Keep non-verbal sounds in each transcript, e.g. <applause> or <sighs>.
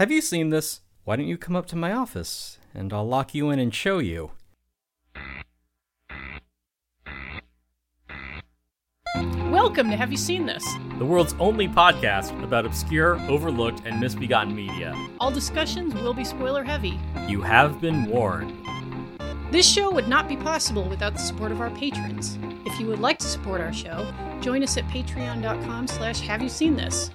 Have you seen this? Why don't you come up to my office and I'll lock you in and show you? Welcome to Have You Seen This? The world's only podcast about obscure, overlooked, and misbegotten media. All discussions will be spoiler heavy. You have been warned. This show would not be possible without the support of our patrons. If you would like to support our show, join us at patreon.com slash have you seen this.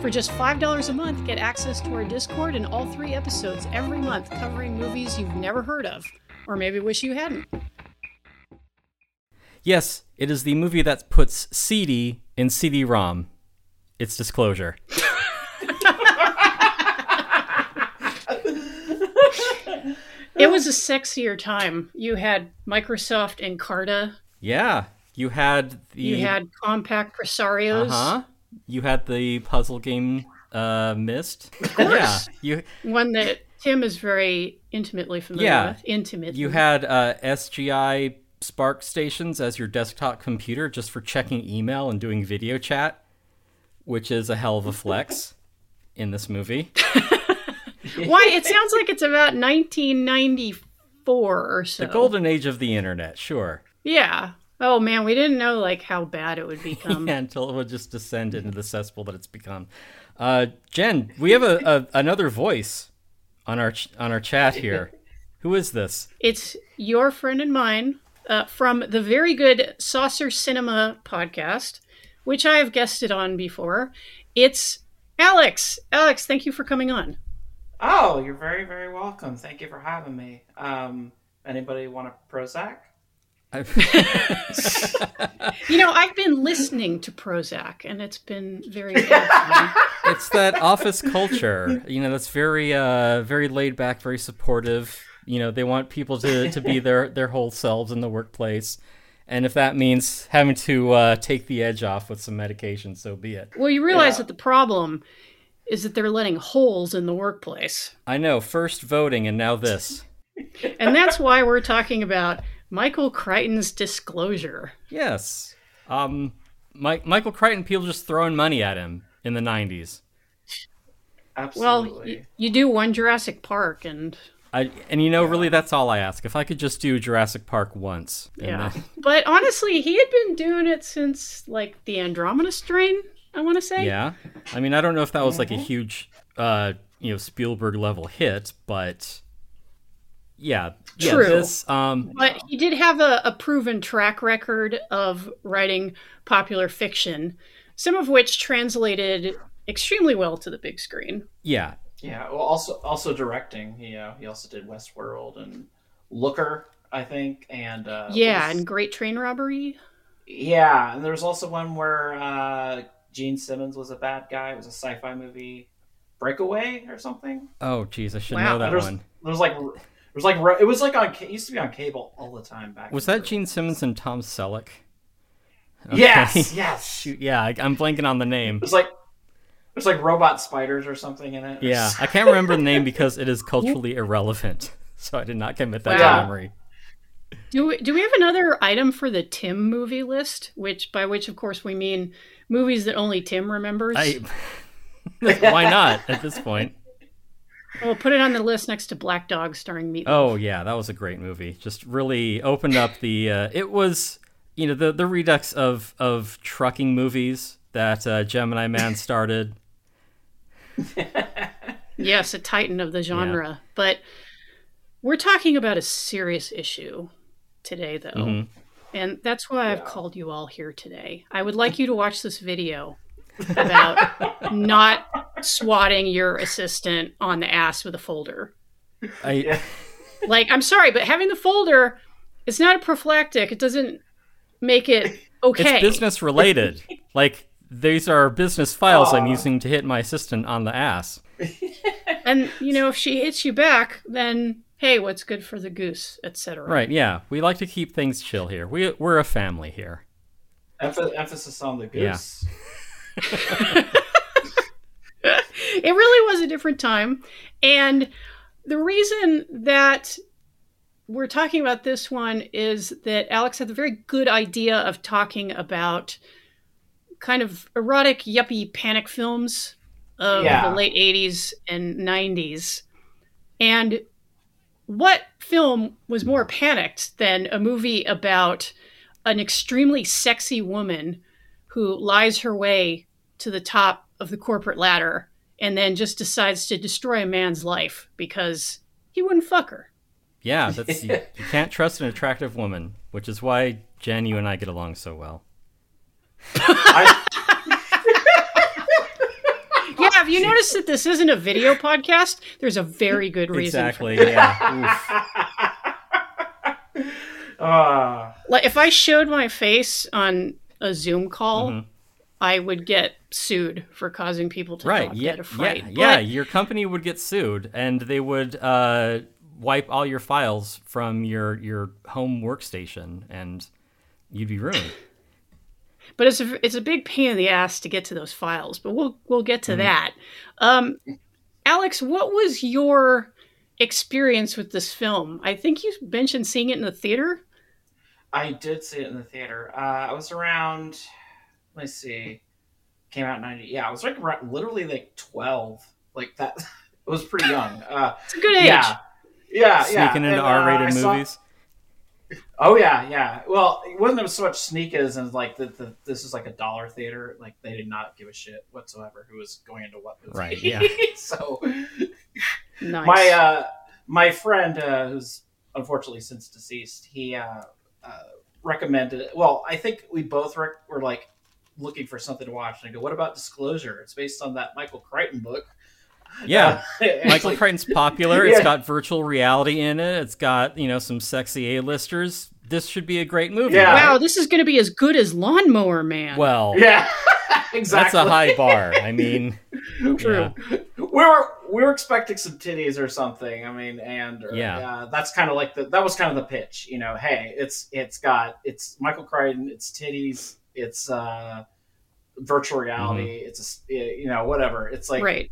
For just $5 a month, get access to our Discord and all three episodes every month covering movies you've never heard of, or maybe wish you hadn't. Yes, it is the movie that puts CD in CD-ROM. It's Disclosure. <laughs> It was a sexier time. You had Microsoft and Encarta. Yeah, you had the You had Compaq Presarios. uh-huh. You had the puzzle game uh Myst. Yeah, you One that Tim is very intimately familiar Yeah. with. Intimately. you had uh SGI Spark stations as your desktop computer just for checking email and doing video chat, which is a hell of a flex in this movie. <laughs> Why? It sounds like it's about 1994 or so. The golden age of the internet, sure. Yeah. Oh man, we didn't know like how bad it would <laughs> become. yeah, until it would just descend into the cesspool that it's become. Uh, Jen, we have a, a another voice on our ch- on our chat here. <laughs> Who is this? It's your friend and mine uh, from the very good Saucer Cinema podcast, which I have guested on before. It's Alex. Alex, thank you for coming on. Oh, you're very, very welcome. Thank you for having me. Um, anybody want a Prozac? <laughs> You know, I've been listening to Prozac, and it's been very. <laughs> it's that office culture, you know, that's very uh very laid back, very supportive. You know, they want people to to be their their whole selves in the workplace. And if that means having to uh, take the edge off with some medication, so be it. Well, you realize Yeah. that the problem is that they're letting holes in the workplace. I know, first voting and now this. And that's why we're talking about Michael Crichton's disclosure. Yes. Um, Mike, Michael Crichton, people just throwing money at him in the 90s. Well, Absolutely. y- you do one Jurassic Park, and I, and you know, really, that's all I ask. If I could just do Jurassic Park once. yeah. then- <laughs> But honestly, he had been doing it since like the Andromeda strain. I want to say. yeah. I mean, I don't know if that was like a huge, uh, you know, Spielberg level hit, but yeah. Yeah True. this, um, But he did have a, a proven track record of writing popular fiction, some of which translated extremely well to the big screen. yeah. yeah. Well, also, also directing. He, uh, he also did Westworld and Looker, I think, and uh, yeah, was- and Great Train Robbery. yeah. And there was also one where uh, Gene Simmons was a bad guy. It was a sci-fi movie, Breakaway or something. Oh, geez, I should Wow. know that there was, one. There was like, there was like, it was like on. It used to be on cable all the time back. Was that Gene Simmons and Tom Selleck? Yes, yes. <laughs> Shoot, yeah, I, I'm blanking on the name. There's like there's like robot spiders or something in it. Yeah, I can't remember the name because it is culturally irrelevant. <laughs> So I did not commit that Wow. to memory. Do we, do we have another item for the Tim movie list? Which by which of course we mean movies that only Tim remembers. I <laughs> why not at this point? We'll put it on the list next to Black Dog starring Meatloaf. Oh yeah, that was a great movie. Just really opened up the. Uh, it was you know the the redux of of trucking movies that uh, Gemini Man started. <laughs> Yes, a titan of the genre. But we're talking about a serious issue today, though. Mhm. And that's why I've called you all here today. I would like you to watch this video about not swatting your assistant on the ass with a folder. I Yeah. Like, I'm sorry, but having the folder it's not a prophylactic. It doesn't make it okay. it's business related. <laughs> like these are business files I'm using to hit my assistant on the ass. <laughs> And, you know, if she hits you back, then hey, what's good for the goose, etc. Right? Yeah, we like to keep things chill here. We we're a family here. Emph- emphasis on the goose. Yeah. <laughs> it really was a different time. And the reason that we're talking about this one is that Alex had the very good idea of talking about kind of erotic, yuppie panic films of Yeah. the late 80s and 90s. And what film was more panicked than a movie about an extremely sexy woman who lies her way to the top of the corporate ladder and then just decides to destroy a man's life because he wouldn't fuck her? Yeah, that's you, you can't trust an attractive woman, which is why Jen, you and I get along so well. I, <laughs> Yeah, have you noticed that this isn't a video podcast? There's a very good reason. Exactly. For. Yeah. <laughs> Oof. uh, Like if I showed my face on a Zoom call, Mhm. I would get sued for causing people to Right. not Yeah. get afraid. Yeah. Yeah. But- Your company would get sued, and they would uh, wipe all your files from your your home workstation, and you'd be ruined. but it's a it's a big pain in the ass to get to those files. But we'll we'll get Mm-hmm. to that. Um, Alex, what was your experience with this film? I think you mentioned seeing it in the theater. I did see it in the theater. Uh, I was around. Let me see. Came out in ninety. Yeah, I was like around, literally like twelve. Like that. <laughs> It was pretty young. Uh, It's a good age. yeah, yeah, yeah. Sneaking into And, uh, R-rated I saw- movies. Oh yeah, yeah. Well, it wasn't so much sneak as in like the, the this is like a dollar theater. Like they did not give a shit whatsoever who was going into what movie. Right, <laughs> yeah. so Nice. my uh my friend uh, who's unfortunately since deceased, he uh, uh recommended it. Well, I think we both rec- were like looking for something to watch, and I go, "What about Disclosure? It's based on that Michael Crichton book." Yeah. Uh, <laughs> Michael like- Crichton's popular. It's Yeah. got virtual reality in it. It's got you know some sexy A-listers. This should be a great movie. Yeah. wow, this is going to be as good as Lawnmower Man. Well, <laughs> Yeah, exactly. <laughs> that's a high bar. I mean, True. yeah. We're we were expecting some titties or something. I mean, and or, Yeah. uh, that's kind of like the that was kind of the pitch. You know, hey, it's it's got it's Michael Crichton, it's titties, it's uh, virtual reality, Mm-hmm. it's a, you know whatever. It's like right.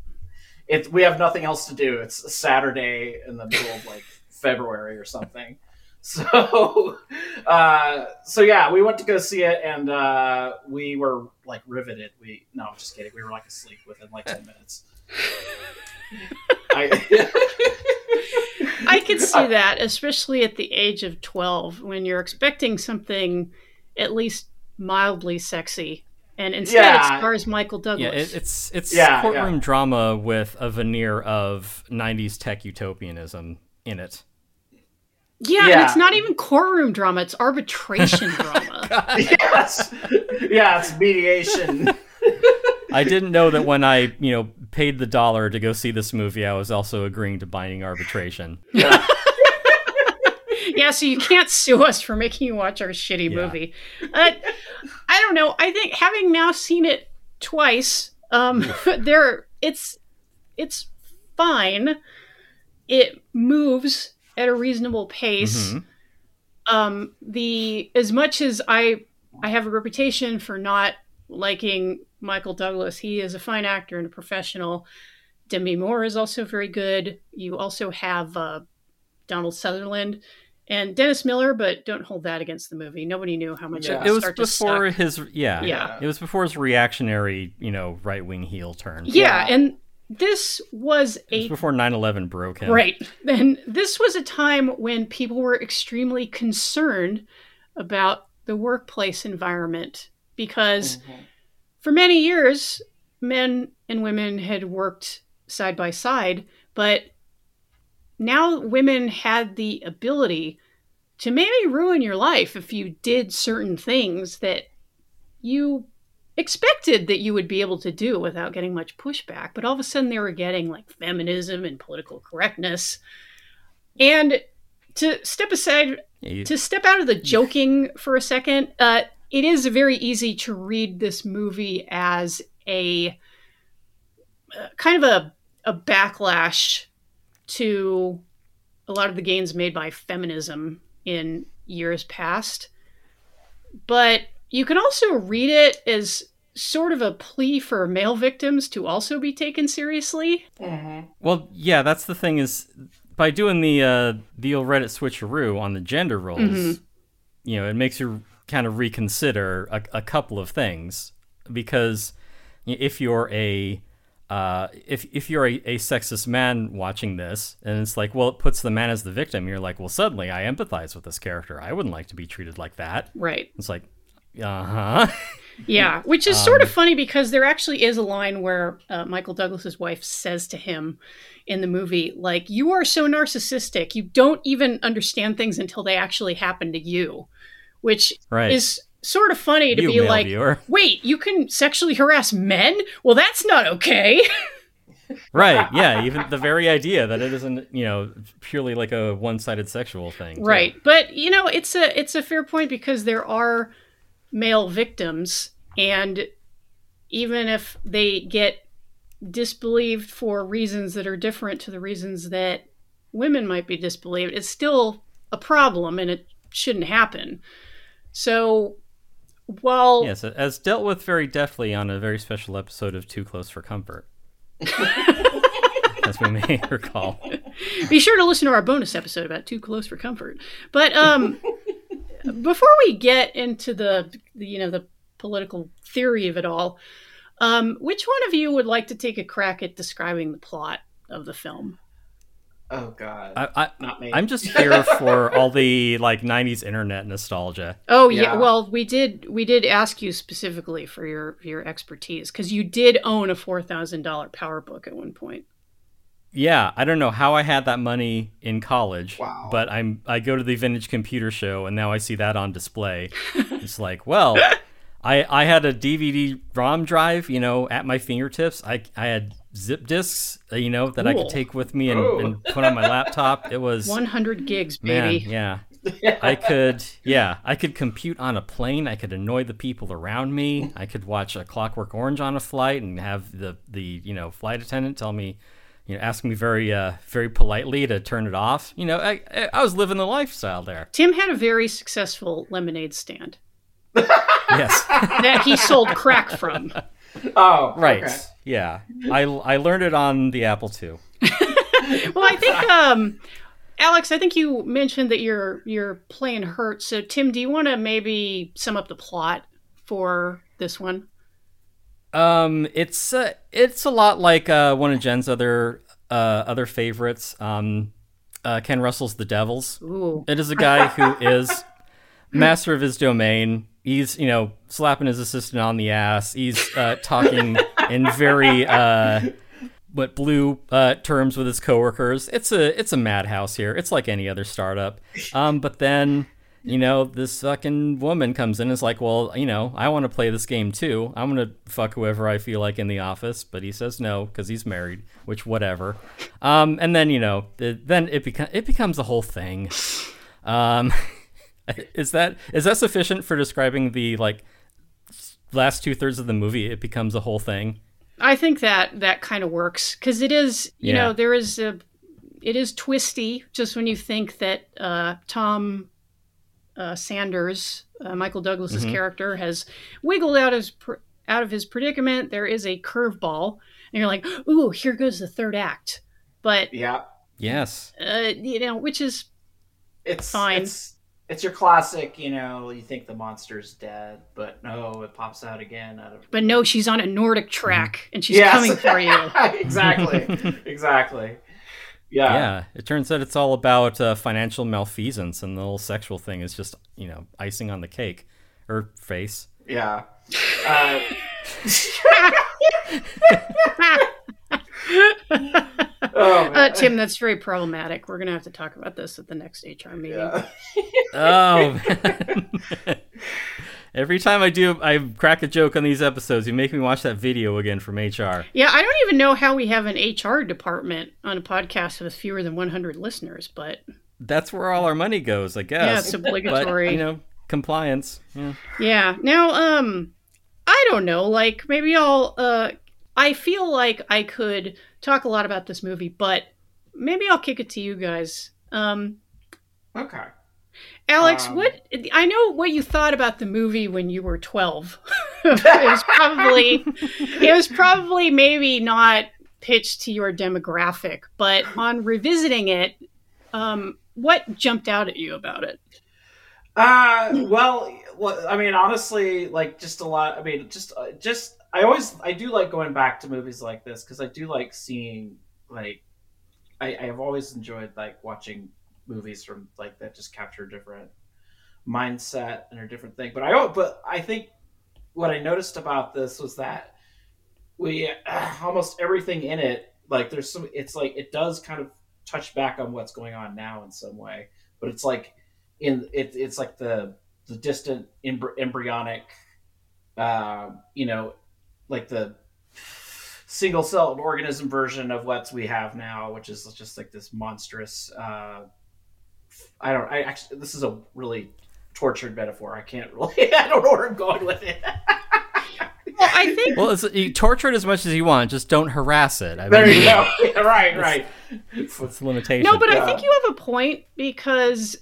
it. We have nothing else to do. It's a Saturday in the middle of like <laughs> February or something. <laughs> So, <laughs> uh, so yeah, we went to go see it, and uh, we were like riveted. We no, I'm just kidding. We were like asleep within like ten minutes. I, I could see that, especially at the age of 12, when you're expecting something at least mildly sexy. And instead, Yeah. it stars Michael yeah, Douglas. it, it's it's Yeah, courtroom yeah. drama with a veneer of '90s tech utopianism in it. yeah, and it's not even courtroom drama, it's arbitration <laughs> drama. yes, yeah, it's mediation. I didn't know that when I you know paid the dollar to go see this movie, I was also agreeing to binding arbitration. yeah, <laughs> so you can't sue us for making you watch our shitty Yeah. movie. Uh, I don't know. I think having now seen it twice, um, <laughs> there it's it's fine. It moves at a reasonable pace. Mhm. Um, the as much as I I have a reputation for not liking Michael Douglas, he is a fine actor and a professional. Demi Moore is also very good. You also have uh, Donald Sutherland and Dennis Miller, but don't hold that against the movie. Nobody knew how much Yeah. it It was start to before suck. his yeah Yeah. It was before his reactionary you know right wing heel turn. Yeah, Yeah. and this was It was a before 9/11 broke him. Right. And this was a time when people were extremely concerned about the workplace environment because mm-hmm. for many years, men and women had worked side by side, but now women had the ability to maybe ruin your life if you did certain things that you expected that you would be able to do without getting much pushback. But all of a sudden, they were getting like feminism and political correctness. And to step aside Yeah, to step out of the joking for a second, uh, it is very easy to read this movie as a uh, kind of a, a backlash to a lot of the gains made by feminism in years past. But you can also read it as sort of a plea for male victims to also be taken seriously. Mhm. Well, yeah, that's the thing is by doing the uh, the old Reddit switcheroo on the gender roles, Mhm. you know, it makes you kind of reconsider a, a couple of things because if you're a uh, if if you're a, a sexist man watching this, and it's like, well, it puts the man as the victim, you're like, well, suddenly I empathize with this character. I wouldn't like to be treated like that. Right. It's like, uh huh. <laughs> Yeah, which is sort of funny because there actually is a line where uh, Michael Douglas's wife says to him in the movie, like, "You are so narcissistic. You don't even understand things until they actually happen to you," which Right. is sort of funny to You be like, viewer. <laughs> "Wait, you can sexually harass men? Well, that's not okay." <laughs> right. Yeah. Even the very idea that it isn't, you know, purely like a one-sided sexual thing. too. Right. But you know, it's a it's a fair point because there are male victims and even if they get disbelieved for reasons that are different to the reasons that women might be disbelieved, it's still a problem and it shouldn't happen. So while Yes, as dealt with very deftly on a very special episode of Too Close for Comfort. as we may <laughs> recall. be sure to listen to our bonus episode about too close for comfort but um before we get into the, the you know the political theory of it all um which one of you would like to take a crack at describing the plot of the film Oh God, I, I, not me. I'm just here for all the like '90s internet nostalgia. oh yeah, Yeah. well we did we did ask you specifically for your your expertise because you did own a four thousand dollar PowerBook at one point Yeah, I don't know how I had that money in college, Wow. but I'm I go to the vintage computer show and now I see that on display. <laughs> it's like, well, I I had a DVD ROM drive, you know, at my fingertips. I I had zip disks, uh, you know, that I could take with me and, Oh. and put on my laptop. It was <laughs> 100 gigs man, baby yeah. <laughs> I could, yeah, I could compute on a plane. I could annoy the people around me. I could watch a Clockwork Orange on a flight and have the the you know flight attendant tell me, you know, ask me very uh very politely to turn it off. You know, I I- I was living the lifestyle there. tim had a very successful lemonade stand Yes, <laughs> that he sold crack from oh, right. okay. Yeah, I I learned it on the Apple II. <laughs> well, I think, um, Alex, I think you mentioned that you're you're playing Hurt. So, Tim, do you want to maybe sum up the plot for this one? Um, it's uh, it's a lot like uh, one of Jen's other uh, other favorites. Um, uh, Ken Russell's The Devils. Ooh, It is a guy who is <laughs> master of his domain. He's, you know, slapping his assistant on the ass. He's uh, talking in very uh, what blue uh, terms with his coworkers. It's a it's a madhouse here. It's like any other startup. Um, but then, you know, this fucking woman comes in and is like, well, you know, I want to play this game too. I'm gonna fuck whoever I feel like in the office. But he says no because he's married. Which whatever. Um, and then you know, the, then it becomes it becomes a whole thing. Um, <laughs> <laughs> is that is that sufficient for describing the like last two thirds of the movie? It becomes a whole thing. I think that that kind of works because it is, you Yeah. know, there is a, it is twisty. Just when you think that uh, Tom uh, Sanders, uh, Michael Douglas's character, has wiggled out his pr- out of his predicament, there is a curveball, and you're like, "Ooh, here goes the third act." But Yeah, Yes. uh, you know, which is it's Fine. It's, it's your classic. You know, you think the monster's dead, but no, it pops out again out of. but no, she's on a NordicTrack and she's Yes. coming for you. <laughs> exactly. <laughs> exactly. Yeah. Yeah. It turns out it's all about uh, financial malfeasance, and the whole sexual thing is just you know icing on the cake or face. Yeah. Uh, <laughs> <laughs> oh. Uh, Tim, that's very problematic. We're gonna have to talk about this at the next HR meeting. yeah. <laughs> Oh. man. <laughs> Every time I do, I crack a joke on these episodes. You make me watch that video again from HR. Yeah, I don't even know how we have an HR department on a podcast with fewer than 100 listeners, but That's where all our money goes, I guess. yeah, it's But obligatory. you know, compliance. Yeah. yeah. Now, um, I don't know. Like maybe I'll. Uh, I feel like I could talk a lot about this movie, but maybe I'll kick it to you guys. Um, Okay. Alex, Um, what I know what you thought about the movie when you were 12. <laughs> <laughs> it was probably it was probably maybe not pitched to your demographic, but on revisiting it, um, what jumped out at you about it? Uh, well, well, I mean, honestly, like just a lot. I mean, just, uh, just I always I do like going back to movies like this because I do like seeing like I, I have always enjoyed like watching movies from like that just capture a different mindset and a different thing. But I. But I think what I noticed about this was that we uh, almost everything in it like there's some. It's like it does kind of touch back on what's going on now in some way, but it's like in it, it's like the the distant embryonic, uh, you know, like the single celled organism version of what we have now, which is just like this monstrous. Uh, I don't. I actually, this is a really tortured metaphor. I can't really. <laughs> I don't know where I'm going with it. well, I think. Well, it's, you torture it as much as you want. Just don't harass it. I there mean, you go. <laughs> Yeah, right, right. It's limitation. No, but yeah. I think you have a point because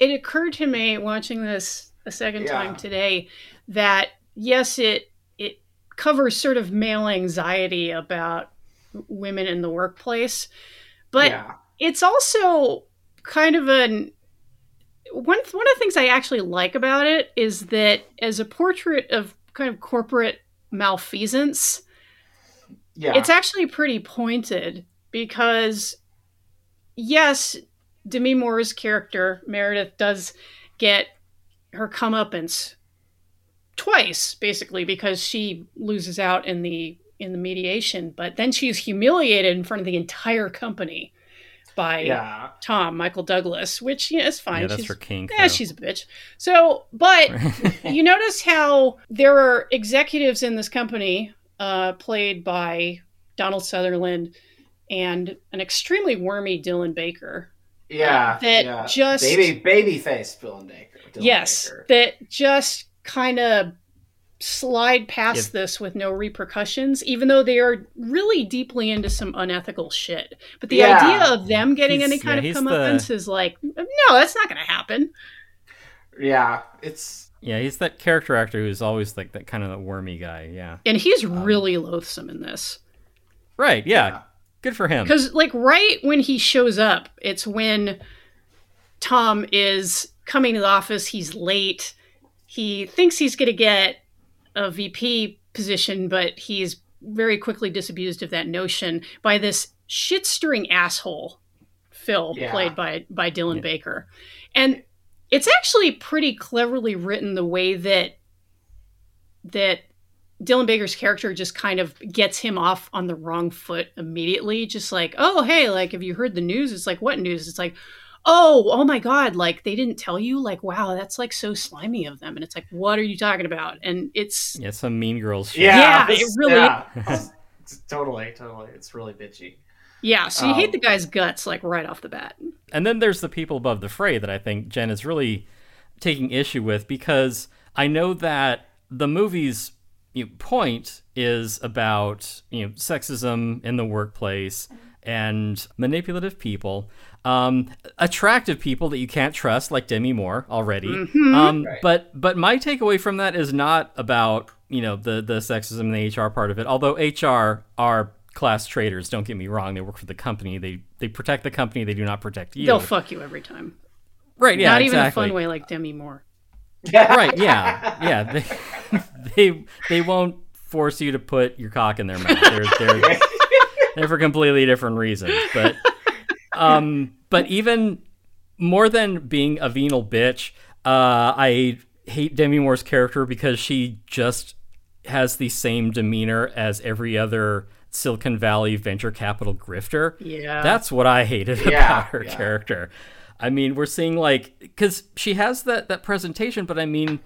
it occurred to me watching this a second yeah. time today that yes, it it covers sort of male anxiety about women in the workplace, but yeah. it's also kind of an one one of the things I actually like about it is that as a portrait of kind of corporate malfeasance, yeah. it's actually pretty pointed because yes, Demi Moore's character Meredith does get her comeuppance twice, basically, because she loses out in the in the mediation, but then she's humiliated in front of the entire company by yeah. Tom Michael Douglas, which yeah, is fine. Yeah, that's she's, her kink. Yeah, though. she's a bitch. So, but <laughs> you notice how there are executives in this company, uh, played by Donald Sutherland and an extremely wormy Dylan Baker. Yeah, uh, that yeah. just baby baby face Dylan Baker. Dylan yes, Baker. that just kind of slide past this with no repercussions, even though they are really deeply into some unethical shit. But the yeah. idea of them getting he's, any kind yeah, of comeuppance the... is like, no, that's not going to happen. Yeah, it's yeah, he's that character actor who's always like that kind of the wormy guy. Yeah, and he's um, really loathsome in this. Right. Yeah. yeah. Good for him. Because like right when he shows up, it's when Tom is coming to the office. He's late. He thinks he's going to get a VP position, but he's very quickly disabused of that notion by this shit stirring asshole, Phil, yeah. played by by Dylan yeah. Baker, and it's actually pretty cleverly written the way that that Dylan Baker's character just kind of gets him off on the wrong foot immediately. Just like, oh hey, like have you heard the news? It's like what news? It's like, oh, oh my God, like they didn't tell you? Like, wow, that's like so slimy of them. And it's like, what are you talking about? And it's Yeah, some mean girls shit. Yeah, yeah it really yeah. <laughs> totally, totally. It's really bitchy. Yeah, so you um, hate the guy's guts like right off the bat. And then there's the people above the fray that I think Jen is really taking issue with because I know that the movie's you know, point is about you know sexism in the workplace and manipulative people um, attractive people that you can't trust, like Demi Moore already. Mm-hmm. Um, right. But but my takeaway from that is not about you know the the sexism and the HR part of it. Although HR are class traders, don't get me wrong. They work for the company. They they protect the company. They do not protect you. They'll fuck you every time. Right. Yeah. Not exactly. even a fun way like Demi Moore. <laughs> right. Yeah. Yeah. They <laughs> they they won't force you to put your cock in their mouth. They're they're, <laughs> they're for completely different reasons, but um, but even more than being a venal bitch, uh, I hate Demi Moore's character because she just has the same demeanor as every other Silicon Valley venture capital grifter. Yeah. That's what I hated yeah, about her yeah. character. I mean, we're seeing like cuz she has that that presentation, but I mean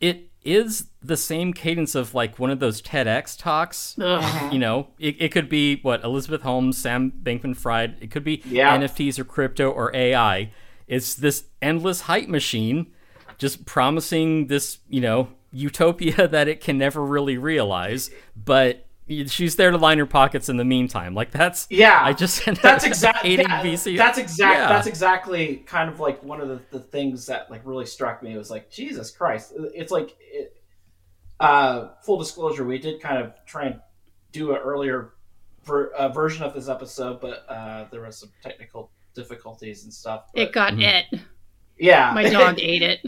it is the same cadence of like one of those TEDx talks. Ugh. Uh-huh. You know, it, it could be what Elizabeth Holmes, Sam Bankman Fried. It could be yeah. NFTs or crypto or AI. It's this endless hype machine, just promising this, you know, utopia <laughs> that it can never really realize. But she's there to line her pockets in the meantime. Like that's yeah. I just that's exactly <laughs> that, That's exactly yeah. that's exactly kind of like one of the, the things that like really struck me. It was like Jesus Christ. It's like it, uh, full disclosure. We did kind of try and do an earlier ver- uh, version of this episode, but uh, there was some technical difficulties and stuff. But, it got mm-hmm. it. Yeah, my dog ate it.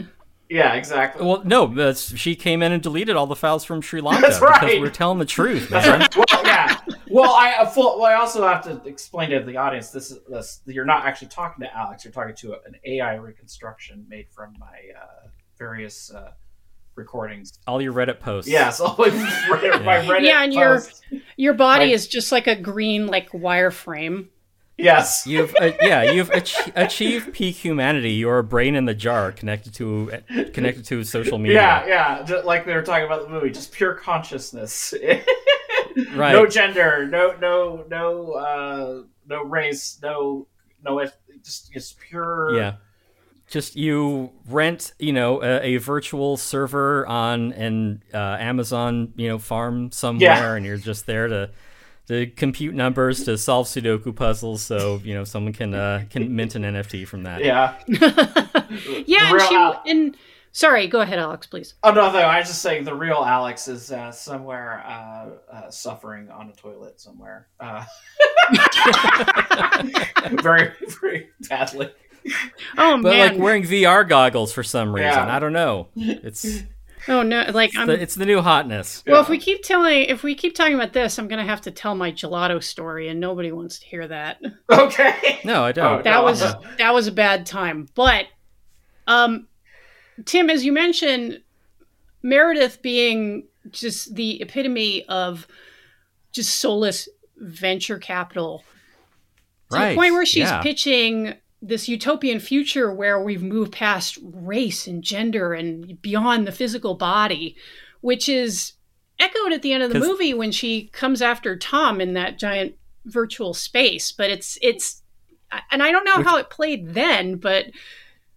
Yeah, exactly. Well, no, that's, she came in and deleted all the files from Sri Lanka That's right. because right. we're telling the truth, That's man. right. Well, yeah. Well, I uh, well, I also have to explain to the audience this is this. You're not actually talking to Alex. You're talking to an AI reconstruction made from my uh, various uh, recordings. all your Reddit posts. Yes, all <laughs> my, my Reddit posts. Yeah, and your- posts. Your body Right. is just like a green like wireframe. Yes. You've uh, yeah, you've ach- achieved peak humanity. You're a brain in the jar connected to connected to social media. Yeah, yeah. Just like they were talking about the movie, just pure consciousness. <laughs> Right. No gender. No. No. No. Uh, no race. No. No. It, just it's pure. Yeah. Just you rent, you know, a, a virtual server on an uh, Amazon, you know, farm somewhere, Yeah. and you're just there to to compute numbers to solve Sudoku puzzles, so you know someone can uh, can mint an NFT from that. Yeah. <laughs> Yeah, and real she Al- and sorry, go ahead, Alex, please. Oh no, no. I was just saying the real Alex is uh, somewhere uh, uh, suffering on a toilet somewhere. Uh, <laughs> <laughs> very, very badly. Oh But man, like wearing VR goggles for some reason, Yeah. I don't know. It's oh no, like I'm. the, it's the new hotness. well, if we keep telling, if we keep talking about this, I'm gonna have to tell my gelato story, and nobody wants to hear that. Okay. No, I don't. Oh, That No. was that was a bad time. But, um, Tim, as you mentioned, Meredith being just the epitome of just soulless venture capital to right. the point where she's yeah. pitching this utopian future where we've moved past race and gender and beyond the physical body, which is echoed at the end of the movie when she comes after Tom in that giant virtual space. But it's it's, and I don't know Which- how it played then, but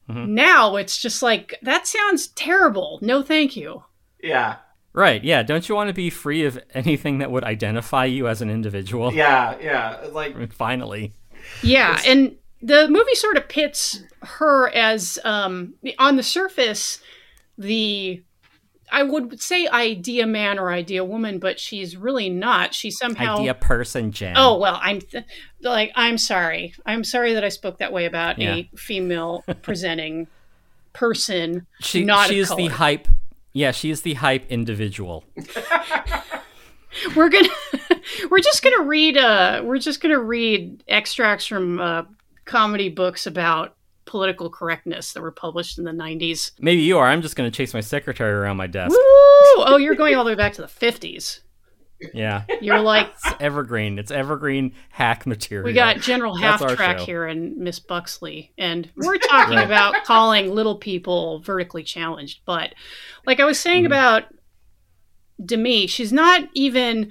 Mhm. now it's just like that sounds terrible. No, thank you. Yeah. Right. Yeah. Don't you want to be free of anything that would identify you as an individual? Yeah. Yeah. Like. I <laughs> mean, Finally. Yeah, It's- and the movie sort of pits her as um on the surface the I would say idea man or idea woman, but she's really not. She somehow Idea person, Jen. Oh well, I'm th- like I'm sorry. I'm sorry that I spoke that way about Yeah. a female <laughs> presenting person. she not she is the hype. Yeah, she is the hype individual. <laughs> We're gonna <laughs> we're just gonna read uh we're just gonna read extracts from uh, comedy books about political correctness that were published in the 90s. Maybe you are. I'm just going to chase my secretary around my desk. Woo! Oh, you're going all the way back to the 50s. Yeah, You're like, it's evergreen. It's evergreen hack material. we got General That's Half Track here and Miss Buxley, and we're talking Right. about calling little people vertically challenged. But like I was saying Mhm. about Demi, she's not even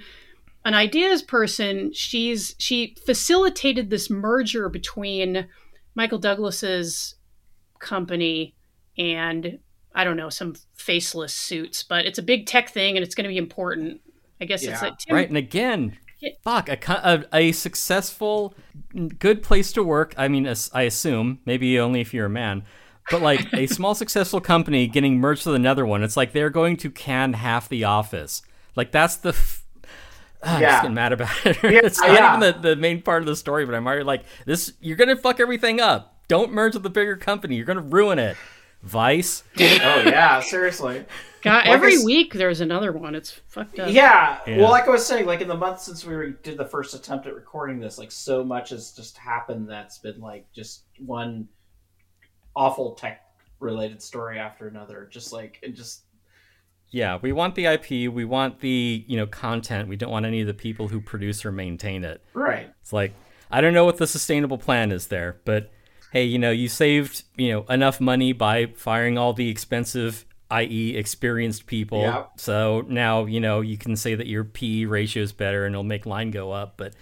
an ideas person. She's she facilitated this merger between Michael Douglas's company and I don't know some faceless suits, but it's a big tech thing and it's going to be important. I guess it's like Tim, Right, and again, Yeah. fuck, a, a, a successful, good place to work. I mean, as- I assume, maybe only if you're a man, but like a <laughs> small successful company getting merged with another one, it's like they're going to can half the office. Like that's the. F- Ah, I'm Yeah. just getting mad about it. <laughs> Yeah, it's not yeah. even the, the main part of the story, but I'm already like, this. You're gonna fuck everything up. Don't merge with the bigger company. You're gonna ruin it. Vice. Oh yeah. Seriously. God, Like every s- week there's another one. It's fucked up. Yeah. Yeah. Well, like I was saying, like in the month since we were- did the first attempt at recording this, like so much has just happened that's been like just one awful tech related story after another. Just like it just Yeah, we want the IP. We want the you know content. We don't want any of the people who produce or maintain it. right. It's like I don't know what the sustainable plan is there, but hey, you know, you saved you know enough money by firing all the expensive, i.e., experienced people. Yeah. So now you know you can say that your PE ratio is better and it'll make line go up. But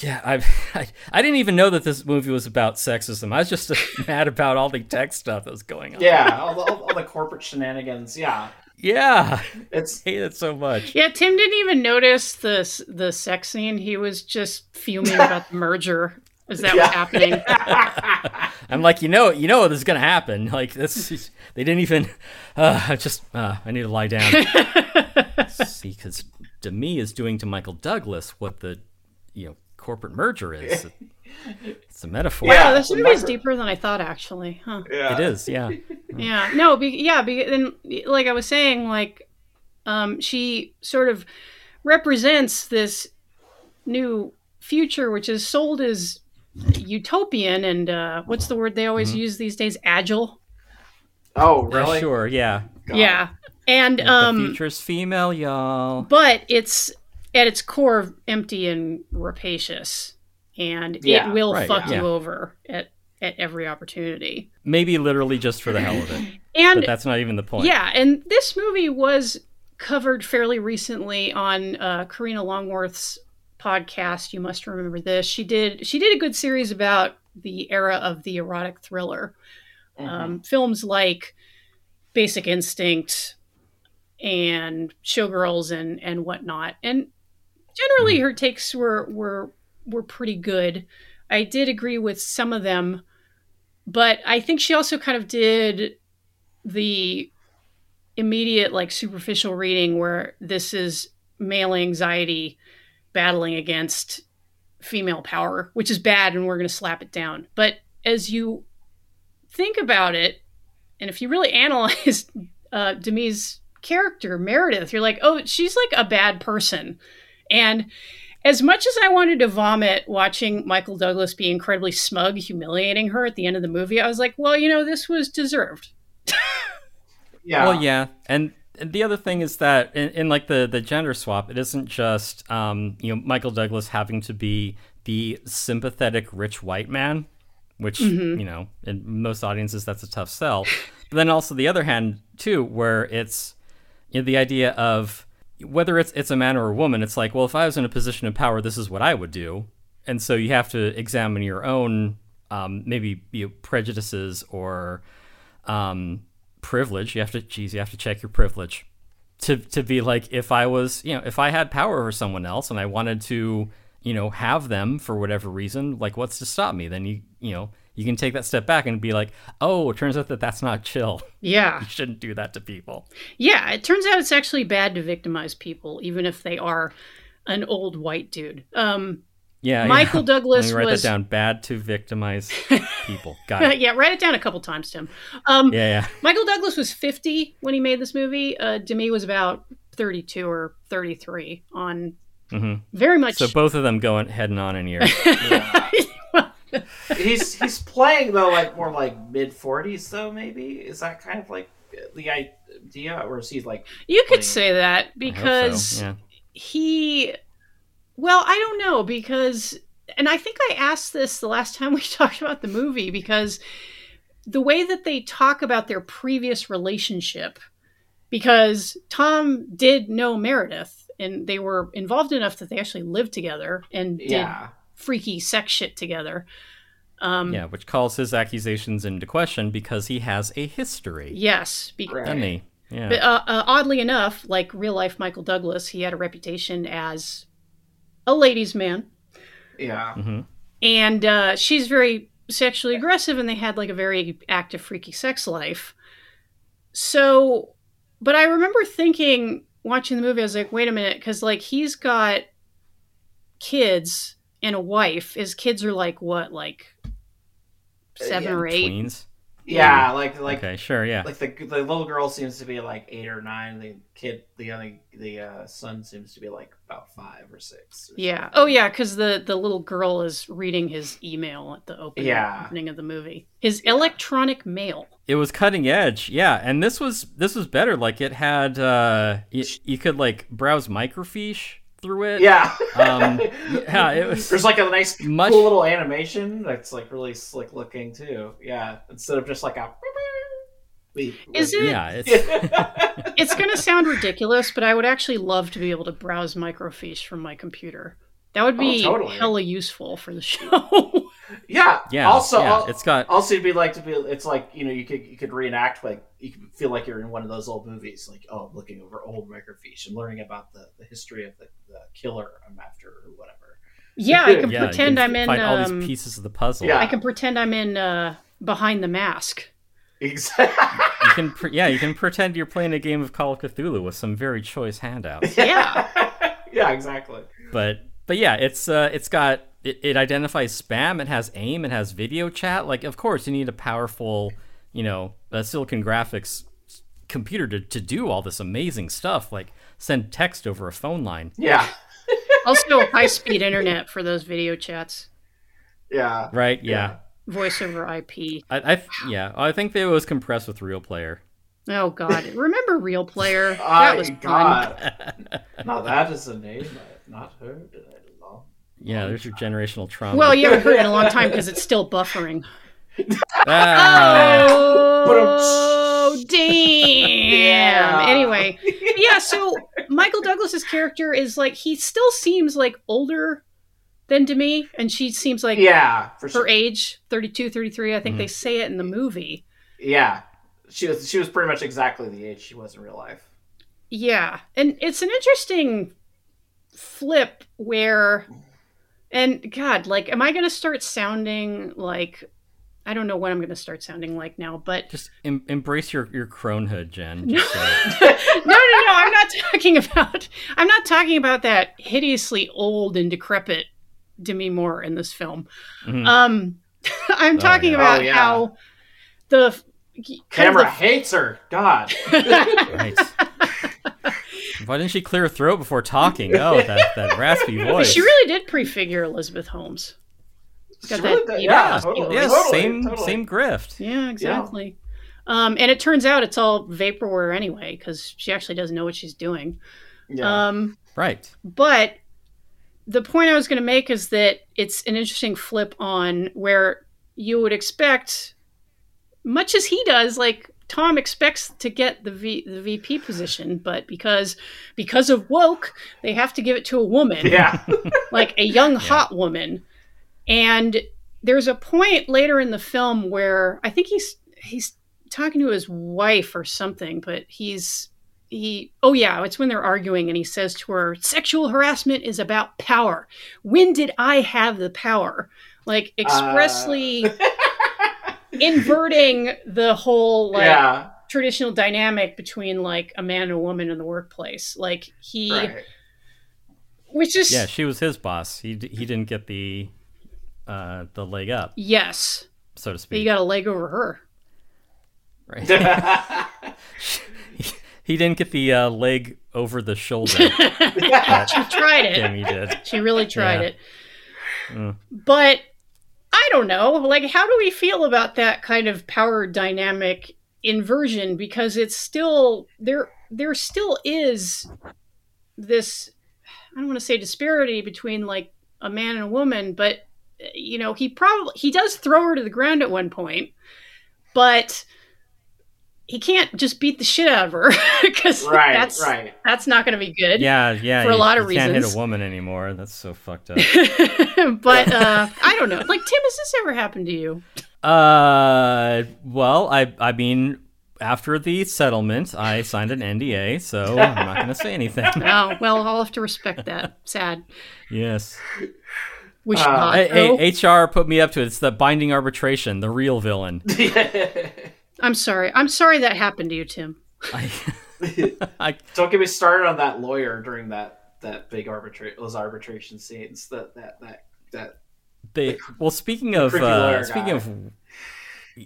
yeah, I, <laughs> I I didn't even know that this movie was about sexism. I was just <laughs> mad about all the tech stuff that was going on. Yeah. <laughs> all, the, all, all the corporate shenanigans. Yeah. yeah, It's I hate it so much. Yeah, Tim didn't even notice the the sex scene. He was just fuming about the merger Is that Yeah. was happening. I'm like, you know, you know this is gonna happen. Like this, they didn't even. <sighs> Uh, I just, uh, I need to lie down. See, because Demi is doing to Michael Douglas what the, you know, corporate merger is. It's a metaphor. Yeah. wow, this the movie's micro- deeper than I thought. Actually, huh? yeah. It is, yeah. <laughs> yeah. No, be, yeah, be, and like I was saying, like um, she sort of represents this new future, which is sold as utopian and uh, what's the word they always Mhm. use these days? Agile. Oh, Yeah, really? sure, yeah. God. Yeah, and Yeah, um, the future's female, y'all. but it's at its core empty and rapacious, and Yeah, it will right, fuck yeah. you over at at every opportunity. Maybe literally just for the hell of it. <clears throat> And But that's not even the point. Yeah, and this movie was covered fairly recently on uh, Karina Longworth's podcast. You must remember this. She did she did a good series about the era of the erotic thriller. Mhm. Um, films like Basic Instinct and Showgirls and and whatnot. And generally, her takes were were were pretty good. I did agree with some of them, but I think she also kind of did the immediate like superficial reading where this is male anxiety battling against female power, which is bad and we're going to slap it down. But as you think about it, and if you really analyze <laughs> uh, Demi's character, Meredith, you're like, oh, she's like a bad person. And as much as I wanted to vomit watching Michael Douglas be incredibly smug, humiliating her at the end of the movie, I was like, well, you know, this was deserved. <laughs> Yeah. Well, yeah, and and the other thing is that in, in like the the gender swap, it isn't just um you know Michael Douglas having to be the sympathetic rich white man, which Mhm. you know in most audiences that's a tough sell. But then also the other hand too, where it's you know, the idea of whether it's it's a man or a woman, it's like well if I was in a position of power, this is what I would do, and so you have to examine your own um, maybe you know, prejudices or um, privilege. You have to, geez, you have to check your privilege to to be like, if I was, you know, if I had power over someone else and I wanted to, you know, have them for whatever reason, like, what's to stop me? Then you, you know, you can take that step back and be like, oh, it turns out that that's not chill. <laughs> Yeah. You shouldn't do that to people. Yeah. It turns out it's actually bad to victimize people, even if they are an old white dude. Um, Yeah, Michael yeah. Douglas Let me write was- that down. Bad to victimize <laughs> people. Got it. yeah, write it down a couple times, Tim. Um, Yeah, yeah. Michael Douglas was 50 when he made this movie. Uh, Demi was about 32 or 33 on hmm very much. So both of them going heading on in here. <laughs> Yeah. He's he's playing though like more like mid forties though maybe? Is that kind of like the idea? Or is he like you could say that hope so, because yeah. he well i don't know because and i think i asked this the last time we <laughs> talked about the movie because the way that they talk about their previous relationship because tom did know meredith and they were involved enough that they actually lived together and did yeah freaky sex shit together um Yeah, which calls his accusations into question because he has a history. yes be- Right. Doesn't he? Yeah. But uh, uh, oddly enough, like real life Michael Douglas, he had a reputation as a ladies' man, yeah hmm and uh, she's very sexually aggressive, and they had like a very active, freaky sex life. So, but I remember thinking, watching the movie, I was like, wait a minute, because like he's got kids and a wife. His kids are like what, like seven Yeah, or eight? Tweens. yeah like like okay, sure, yeah. like the the little girl seems to be like eight or nine the kid the other the uh, son seems to be like about five or six or Yeah. something. Oh, yeah. Because the the little girl is reading his email at the opening, Yeah. opening of the movie. His electronic mail. it was cutting edge, yeah. And this was this was better. Like it had, uh, you, you could like browse microfiche through it. yeah Um, <laughs> yeah, it was- there's like a nice Much- cool little animation that's like really slick looking too yeah instead of just like a Is it? Yeah, it's <laughs> It's going to sound ridiculous, but I would actually love to be able to browse microfiche from my computer. That would be Oh, totally. hella useful for the <laughs> show. Yeah yeah. also yeah, al- it's got also it'd be like to be it's like you know you could you could reenact like you could feel like you're in one of those old movies like oh I'm looking over old microfiche and learning about the, the history of the, the killer i'm after or whatever yeah, I can yeah. pretend can I'm in. find all Um, these pieces of the puzzle. Yeah. I can pretend I'm in uh, behind the mask. exactly You can, pre- yeah, you can pretend you're playing a game of Call of Cthulhu with some very choice handouts. Yeah. <laughs> yeah exactly but but yeah, it's uh, it's got it, it identifies spam. It has AIM. It has video chat. Like, of course, you need a powerful, you know, uh, Silicon Graphics computer to, to do all this amazing stuff, like send text over a phone line. Yeah. <laughs> Also, high speed internet for those video chats, Yeah. Right? Yeah. voice over IP. I, I yeah, I think they was compressed with Real Player. Oh God, remember Real Player? <laughs> That I was fun. God. now that is a name I have not heard in a long. Yeah, there's your generational trauma. Well, you haven't heard it in a long time because it's still buffering. Ah, Oh damn! Yeah. Anyway, yeah. So Michael Douglas's character is like he still seems like older than Demi, and she seems like Yeah, for her sure. age 32 33 i think Mhm. they say it in the movie Yeah, she was. She was pretty much exactly the age she was in real life. yeah and it's an interesting flip where and god like am i going to start sounding like i don't know what i'm going to start sounding like now but just em- embrace your your cronehood, Jen. <laughs> Just say it. <laughs> no no no i'm not talking about i'm not talking about that hideously old and decrepit demi moore in this film Mhm. um <laughs> i'm Oh, talking yeah. about Oh, yeah. how the Camera the- hates her. God. Right. Why didn't she clear her throat before talking? Oh, that, that <laughs> raspy voice. She really did prefigure Elizabeth Holmes. got She that really did- yeah, totally, yeah, totally, same totally. same grift. Yeah, exactly. Um, and it turns out it's all vaporware anyway, because she actually doesn't know what she's doing. Yeah. Um, Right. but the point I was going to make is that it's an interesting flip on where you would expect, much as he does, like Tom expects to get the v, the VP position, but because because of woke, they have to give it to a woman. yeah. <laughs> like a young hot woman. And there's a point later in the film where i think he's he's talking to his wife or something but he's he oh yeah it's when they're arguing and he says to her sexual harassment is about power. When did i have the power? Like uh. expressly <laughs> inverting the whole like yeah. traditional dynamic between like a man and a woman in the workplace like he Right. which is Yeah, she was his boss. He he didn't get the uh the leg up, yes so to speak. He got a leg over her right. <laughs> he didn't get the uh, leg over the shoulder. <laughs> she tried it. Damn, he did. She really tried Yeah. it. Mm. But I don't know. Like, how do we feel about that kind of power dynamic inversion? Because it's still there. There still is this. I don't want to say disparity between like a man and a woman, but you know, he probably he does throw her to the ground at one point, but he can't just beat the shit out of her <laughs> because right. that's right. that's not going to be good. Yeah, yeah. For a you- lot of you Can't hit a woman anymore. That's so fucked up. <laughs> but uh, I don't know. Like Tim, has this ever happened to you? Uh, well, I I mean, after the settlement, I signed an NDA, so I'm not gonna <laughs> say anything. Oh well, I'll have to respect that. Sad. yes. We should Uh, not. Hey, though. hey, HR put me up to it. It's the binding arbitration, the real villain. I'm sorry. I'm sorry that happened to you, Tim. I, <laughs> I, Don't get me started on that lawyer during that that big arbitra- those arbitration scenes. That that that that. they, <laughs> well, speaking of uh, speaking guy. of,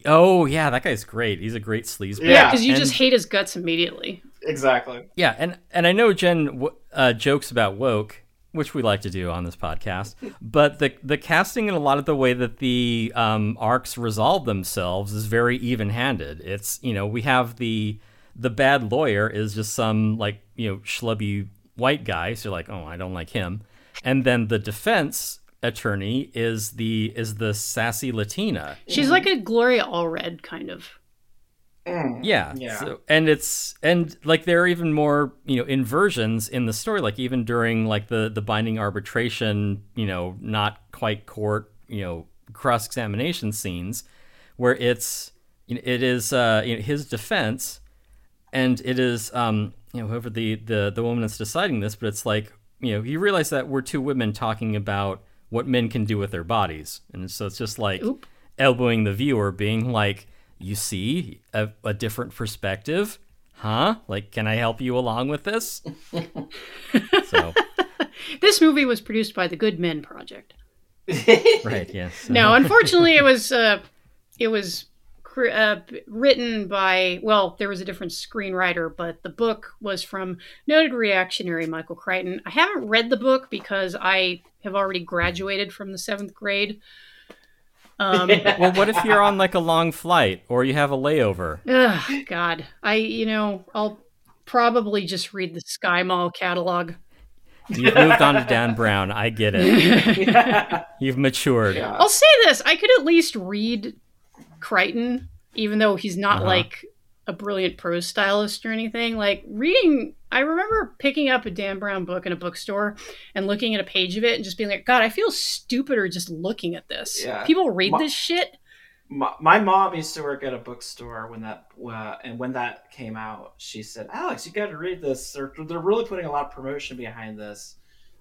oh yeah, that guy's great. He's a great sleazeball. Yeah, Yeah, because you and- just hate his guts immediately. Exactly. Yeah, and and I know Jen uh, jokes about woke, which we like to do on this podcast, but the the casting and a lot of the way that the um, arcs resolve themselves is very even handed. It's you know we have the the bad lawyer is just some like you know schlubby white guy, so you're like oh I don't like him, and then the defense attorney is the is the sassy Latina. She's like a Gloria Allred kind of. Mm. Yeah. Yeah. So, and it's and like there are even more, you know, inversions in the story. Like even during like the the binding arbitration, you know, not quite court, you know, cross examination scenes, where it's it is uh, you know, his defense, and it is um, you know whoever the the the woman that's deciding this, but it's like you know you realize that we're two women talking about what men can do with their bodies, and so it's just like Oop. elbowing the viewer, being like, "You see a, a different perspective, huh? Like, can I help you along with this?" <laughs> so, This movie was produced by the Good Men Project. <laughs> right, yes. No, unfortunately, it was uh, it was uh, written by, well, there was a different screenwriter, but the book was from noted reactionary Michael Crichton. I haven't read the book because I have already graduated from the seventh grade. Um, <laughs> well, what if you're on like a long flight or you have a layover? ugh, God, I, you know, I'll probably just read the Sky Mall catalog. You've moved on to Dan Brown. I get it. <laughs> You've matured. Yeah. I'll say this: I could at least read Crichton, even though he's not Uh-huh. like a brilliant prose stylist or anything. Like reading, I remember picking up a Dan Brown book in a bookstore and looking at a page of it and just being like, "God, I feel stupider just looking at this. Yeah. People read Ma- this shit." my, my mom used to work at a bookstore when that uh, and when that came out she said alex you got to read this they're, they're really putting a lot of promotion behind this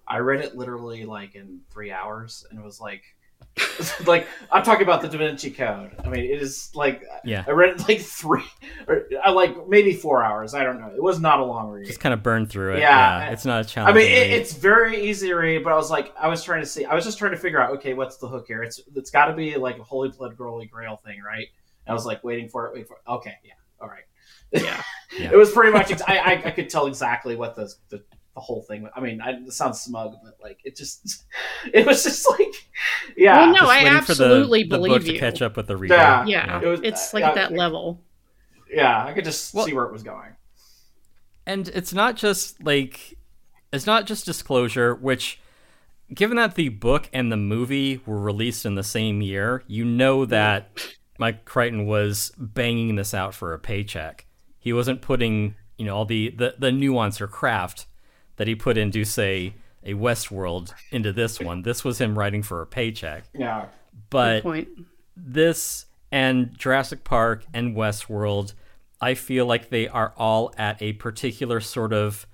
i read it literally like in three hours and it was like <laughs> like i'm talking about the da vinci code i mean it is like Yeah. i read it like three or I like maybe four hours i don't know it was not a long read Just kind of burned through it. Yeah. Yeah. It's not a challenge. I mean, it, it's very easy to read, but I was like, I was trying to see, I was just trying to figure out, okay, what's the hook here? It's it's got to be like a holy blood, holy grail thing, right? And I was like, waiting for it, wait for it. Okay, yeah, all right. Yeah. <laughs> Yeah. It was pretty much. Ex- I, I I could tell exactly what the the, the whole thing. I mean, I, it sounds smug, but like it just, <laughs> it was just like, yeah, Well, no, Just I waiting for the- absolutely the, believe book you. to catch up with the reader. Yeah. Yeah, It was- it's like uh, at that level. yeah, I could just Well- see where it was going. and it's not just like it's not just disclosure which given that the book and the movie were released in the same year you know that mike crichton was banging this out for a paycheck he wasn't putting you know all the the, the nuance or craft that he put into say a westworld into this one. This was him writing for a paycheck. Yeah, Good but point. this and Jurassic Park and Westworld, I feel like they are all at a particular sort of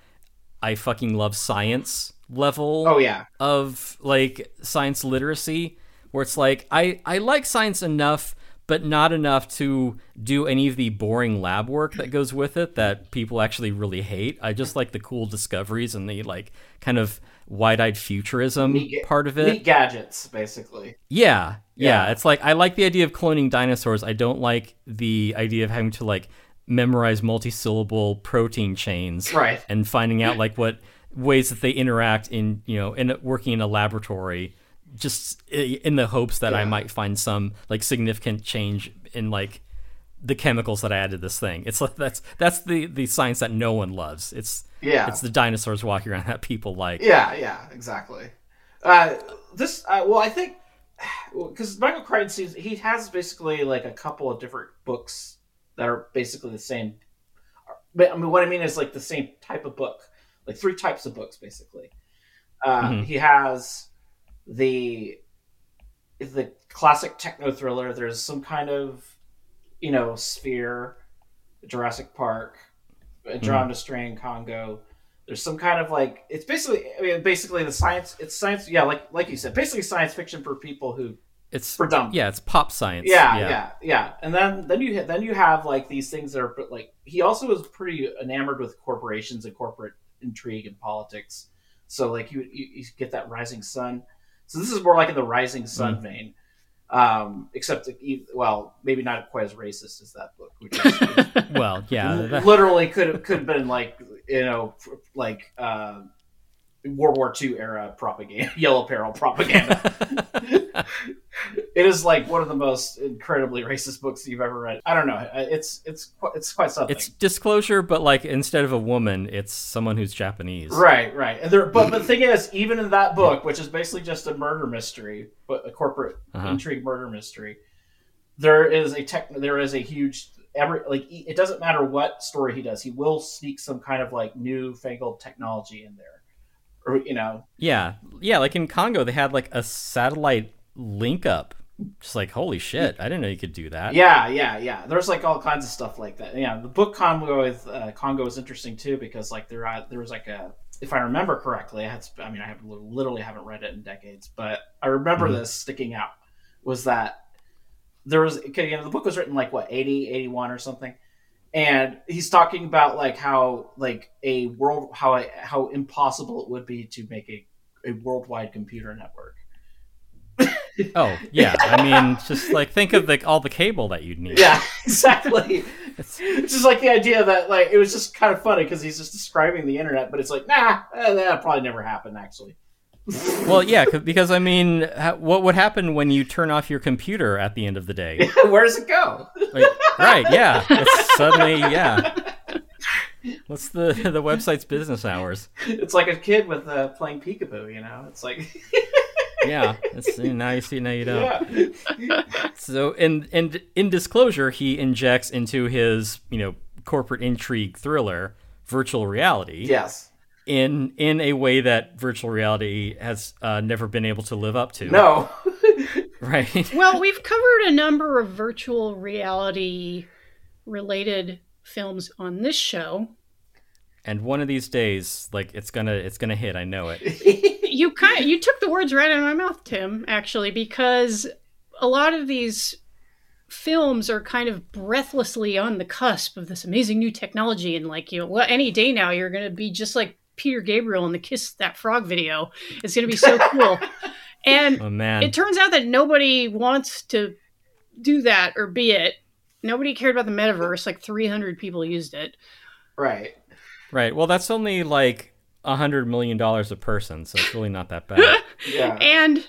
I fucking love science level oh yeah, of like science literacy where it's like I I like science enough but not enough to do any of the boring lab work that goes with it that people actually really hate. I just like the cool discoveries and the like kind of wide-eyed futurism Neat part of it. neat gadgets, basically. Yeah, yeah, Yeah. It's like I like the idea of cloning dinosaurs. I don't like the idea of having to like memorize multi-syllable protein chains Right. and finding out like what ways that they interact in you know in working in a laboratory just in the hopes that I might find some like significant change in like the chemicals that I added to this thing. It's like that's that's the the science that no one loves. It's Yeah, it's the dinosaurs walking around that people like. Yeah, yeah, exactly. Uh, this, uh, well, I think because Michael Crichton sees he has basically like a couple of different books that are basically the same. But I mean, what I mean is like the same type of book, like three types of books basically. Uh, Mhm. He has the the classic techno thriller. There's some kind of you know sphere, Jurassic Park, uh, Andromeda hmm. Strain, Congo. There's some kind of like it's basically I mean basically the science it's science yeah like like you said basically science fiction for people who It's for dumb. Yeah, it's pop science. yeah yeah. yeah, and then then you then you have like these things that are but like he also is pretty enamored with corporations and corporate intrigue and politics. So like you you, you get that rising sun so this is more like in the rising sun vein um except that well maybe not quite as racist as that book which is, <laughs> Well, yeah. literally could have could have been like you know like uh, World War II era propaganda, <laughs> yellow peril propaganda. it is like one of the most incredibly racist books you've ever read. I don't know. It's it's it's quite something. It's disclosure, but like instead of a woman, it's someone who's Japanese. Right, right. And there, but, the <clears throat> thing is, even in that book, which is basically just a murder mystery, but a corporate Uh-huh. intrigue murder mystery, there is a tech. There is a huge every like it doesn't matter what story he does, he will sneak some kind of like new fangled technology in there, or you know, Yeah, yeah. Like in Congo, they had like a satellite link up. Just like holy shit, I didn't know you could do that. yeah, yeah, yeah. There's like all kinds of stuff like that. Yeah, the book Congo with uh, Congo is interesting too because like there uh, there was like a if I remember correctly, I had I mean I have literally haven't read it in decades, but I remember Mhm. this sticking out was that there was okay, you know the book was written like what 80 81 or something and he's talking about like how like a world how I, how impossible it would be to make a, a worldwide computer network <laughs> Oh yeah, I mean, just like think of the all the cable that you'd need. Yeah, <laughs> exactly. It's just like the idea that like it was just kind of funny because he's just describing the internet, but it's like nah, eh, that probably never happened actually. Well, yeah, because I mean, ha- what would happen when you turn off your computer at the end of the day? <laughs> Where does it go? Like, right? Yeah, it's suddenly yeah. What's the the website's business hours? It's like a kid with uh, playing peekaboo. You know, it's like <laughs> Yeah, it's, now you see, now you don't. yeah, <laughs> So, in in in disclosure, he injects into his you know corporate intrigue thriller virtual reality yes, in in a way that virtual reality has uh, never been able to live up to. no, <laughs> <laughs> right? Well, we've covered a number of virtual reality related films on this show. and one of these days, like it's gonna it's gonna hit. I know it. <laughs> You kind of, you took the words right out of my mouth, Tim, actually, because a lot of these films are kind of breathlessly on the cusp of this amazing new technology and like you know well any day now you're going to be just like Peter Gabriel in the Kiss That Frog video. It's going to be so cool. <laughs> and Oh man. it turns out that nobody wants to do that or be it. Nobody cared about the metaverse. Like 300 people used it. right. Right. Well, that's only like a hundred million dollars a person, so it's really not that bad. <laughs> Yeah, And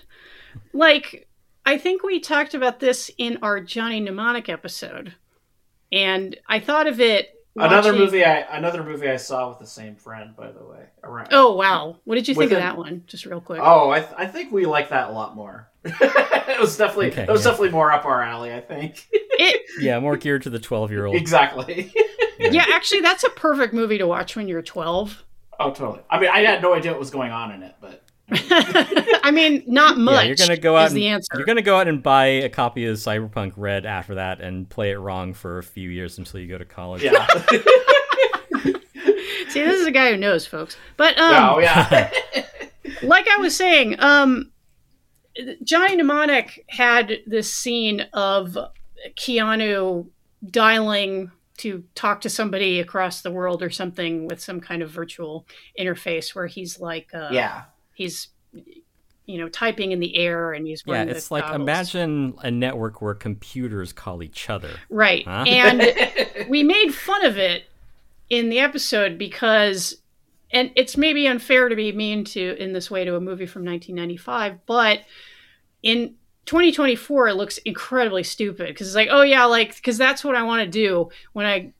like I think we talked about this in our Johnny Mnemonic episode. And I thought of it another movie I another movie I saw with the same friend, by the way. Around. Oh wow. What did you think Within- of that one? Just real quick. Oh, I, th- I think we like that a lot more. <laughs> it was definitely Okay, it was yeah. definitely more up our alley. I think It <laughs> yeah, more geared to the twelve-year-old. exactly. yeah, actually that's a perfect movie to watch when you're 12. oh, totally. I mean, I had no idea what was going on in it, but I mean, not much. Yeah, you're gonna go out is and the answer. you're gonna go out and buy a copy of Cyberpunk Red after that and play it wrong for a few years until you go to college. yeah. <laughs> See, this is a guy who knows, folks. But um, oh yeah. <laughs> like I was saying, um, Johnny Mnemonic had this scene of Keanu dialing to talk to somebody across the world or something with some kind of virtual interface where he's like, uh, yeah. He's, you know, typing in the air and he's Yeah, it's like goggles. imagine a network where computers call each other. right, Huh? and <laughs> we made fun of it in the episode because and it's maybe unfair to be mean to in this way to a movie from 1995 but in 2024 it looks incredibly stupid because it's like oh yeah like because that's what i want to do when i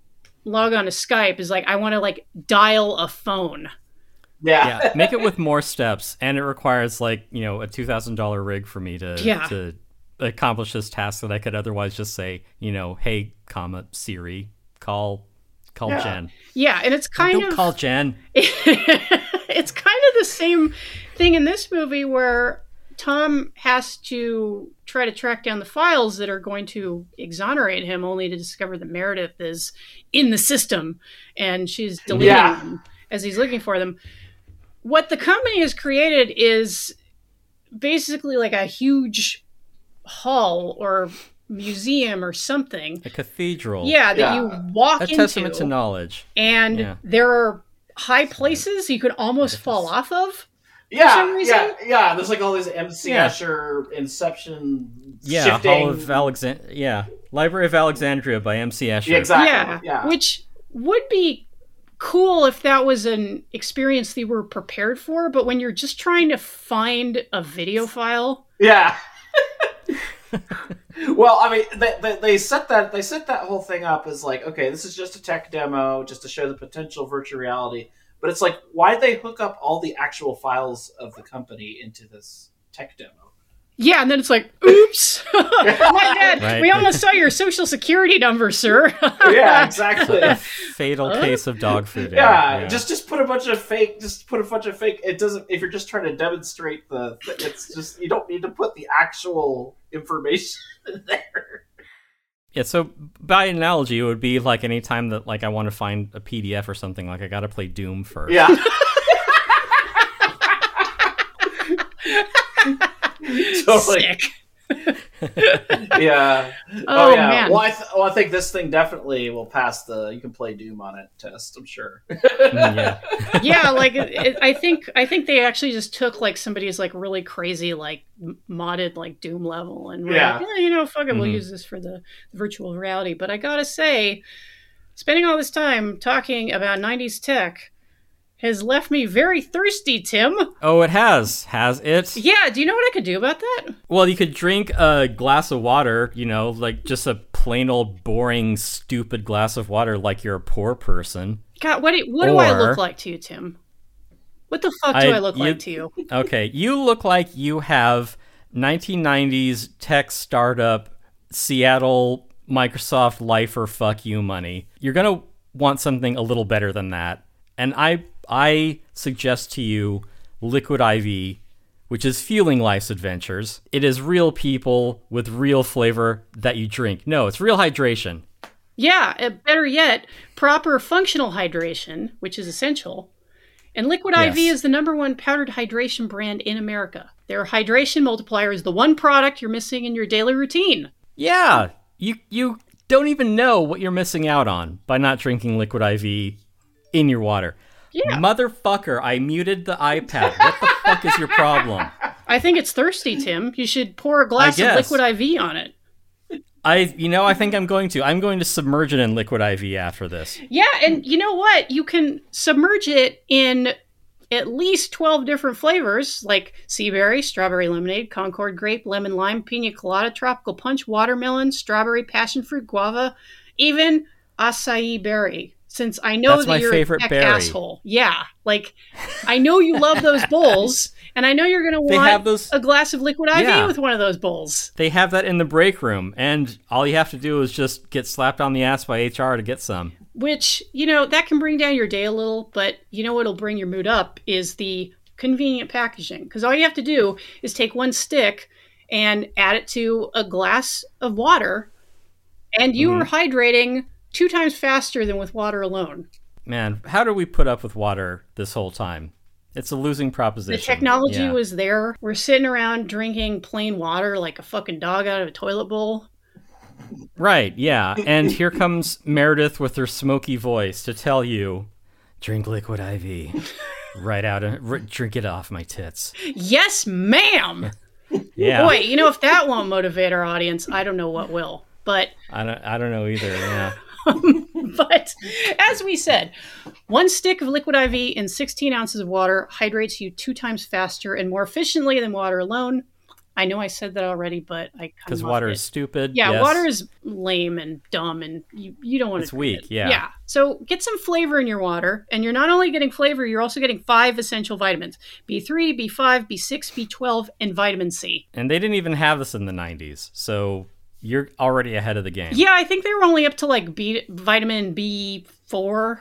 log on to skype is like i want to like dial a phone yeah. Yeah, make it with more steps, and it requires like you know a two thousand dollar rig for me to Yeah. to accomplish this task that I could otherwise just say, you know, hey, comma Siri, call call Yeah. Jen. yeah and it's kind Don't of call Jen. <laughs> it's kind of the same thing in this movie where Tom has to try to track down the files that are going to exonerate him, only to discover that Meredith is in the system and she's deleting Yeah. them as he's looking for them. What the company has created is basically like a huge hall or museum or something. A cathedral. Yeah, that Yeah. you walk A into testament to knowledge. and Yeah. there are high places you could almost fall off of. Yeah, some reason? yeah, yeah. There's like all these MC Yeah. Escher Inception Yeah, shifting. Hall of Alexand. Yeah, Library of Alexandria by M.C. Escher. Yeah, exactly. yeah, Yeah, which would be cool if that was an experience they were prepared for. But when you're just trying to find a video file, Yeah. <laughs> well, I mean, they, they, set that they set that whole thing up as like, okay, this is just a tech demo, just to show the potential virtual reality. But it's like, why they hook up all the actual files of the company into this tech demo? Yeah, and then it's like, oops, <laughs> oh my bad. Right. We almost saw your social security number, sir. <laughs> yeah, exactly. A fatal case of dog food. error. yeah, just just put a bunch of fake. Just put a bunch of fake. It doesn't. If you're just trying to demonstrate the, it's just you don't need to put the actual information <laughs> there. Yeah, so by analogy, it would be like any time that like I want to find a PDF or something, like I got to play Doom first. Yeah. Totally. Sick. <laughs> yeah. <laughs> Oh, yeah. man. Well I, th- well, I think this thing definitely will pass the you can play Doom on it test. I'm sure. Mm, yeah. <laughs> yeah, like it, it, I think I think they actually just took like somebody's like really crazy like modded like Doom level and were Yeah. like, yeah, you know, fuck it, we'll Mhm. use this for the virtual reality. But I gotta say, spending all this time talking about '90s tech has left me very thirsty, Tim. Oh, it has. Has it? Yeah, do you know what I could do about that? Well, you could drink a glass of water, you know, like just a plain old boring, stupid glass of water like you're a poor person. God, what do, what do I look like to you, Tim? What the fuck do I, I- look you- like to you? <laughs> Okay, you look like you have 1990s tech startup Seattle Microsoft lifer fuck you money. You're going to want something a little better than that. And I I suggest to you Liquid IV, which is fueling life's adventures. It is real people with real flavor that you drink. No, it's real hydration. Yeah, uh, better yet, proper functional hydration, which is essential. And Liquid IV is the number one powdered hydration brand in America. Their hydration multiplier is the one product you're missing in your daily routine. Yeah, you you don't even know what you're missing out on by not drinking liquid IV in your water. Yeah. Motherfucker, I muted the iPad. What the fuck is your problem? <laughs> I think it's thirsty, Tim. You should pour a glass of. Liquid IV on it. I you know, I think I'm going to. I'm going to submerge it in liquid IV after this. Yeah, and you know what? You can submerge it in at least 12 different flavors like sea berry, strawberry lemonade, Concord grape, lemon lime, pina colada, tropical punch, watermelon, strawberry, passion fruit, guava, even acai berry. Since I know That's that you're favorite a tech berry. asshole. Yeah, like I know you love those <laughs> bowls, and I know you're going to want those a glass of liquid IV Yeah. with one of those bowls. they have that in the break room and all you have to do is just get slapped on the ass by HR to get some. which you know that can bring down your day a little but you know what'll bring your mood up is the convenient packaging because all you have to do is take one stick and add it to a glass of water and you mm-hmm. are hydrating two times faster than with water alone Man, how do we put up with water this whole time? It's a losing proposition. the technology Yeah. was there we're sitting around drinking plain water like a fucking dog out of a toilet bowl Right, yeah. And here comes Meredith with her smoky voice to tell you drink liquid IV. <laughs> right out of r- drink it off my tits. yes ma'am Yeah. boy you know if that won't motivate our audience i don't know what will but I don't I don't know either. Yeah. Um, <laughs> but as we said, one stick of liquid IV in 16 ounces of water hydrates you two times faster and more efficiently than water alone. I know I said that already, but I Because water it. is stupid. yeah, yes. water is lame and dumb, and you, you don't want to. It's weak, yeah. yeah. So get some flavor in your water, and you're not only getting flavor, you're also getting five essential vitamins: B3, B5, B6, B12, and vitamin C. And they didn't even have this in the 90s. So you're already ahead of the game. Yeah, I think they were only up to like B vitamin B4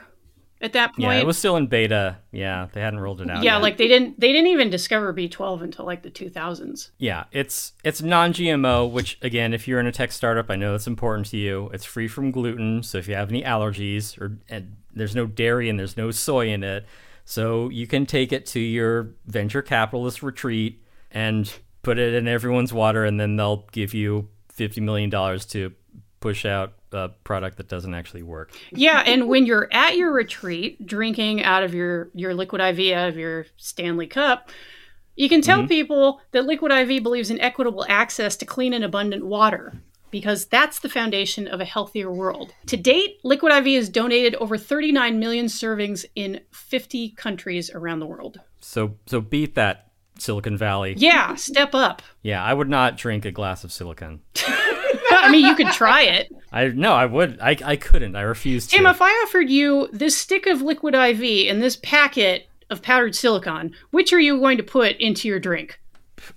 at that point. Yeah, it was still in beta. Yeah, they hadn't rolled it out. yeah yet. like they didn't they didn't even discover b12 until like the 2000s Yeah, it's it's non-GMO, which again, if you're in a tech startup, I know that's important to you. It's free from gluten, so if you have any allergies or and there's no dairy and there's no soy in it, so you can take it to your venture capitalist retreat and put it in everyone's water, and then they'll give you fifty million dollars to push out a product that doesn't actually work. yeah and when you're at your retreat drinking out of your your liquid iv out of your stanley cup you can tell mm-hmm. people that liquid iv believes in equitable access to clean and abundant water because that's the foundation of a healthier world. To date, Liquid IV has donated over 39 million servings in 50 countries around the world. So so beat that Silicon Valley. Yeah, step up. Yeah, I would not drink a glass of silicon. <laughs> I mean, you could try it. I no, I would. I I couldn't. I refuse to. Tim, if I offered you this stick of liquid IV and this packet of powdered silicon, which are you going to put into your drink?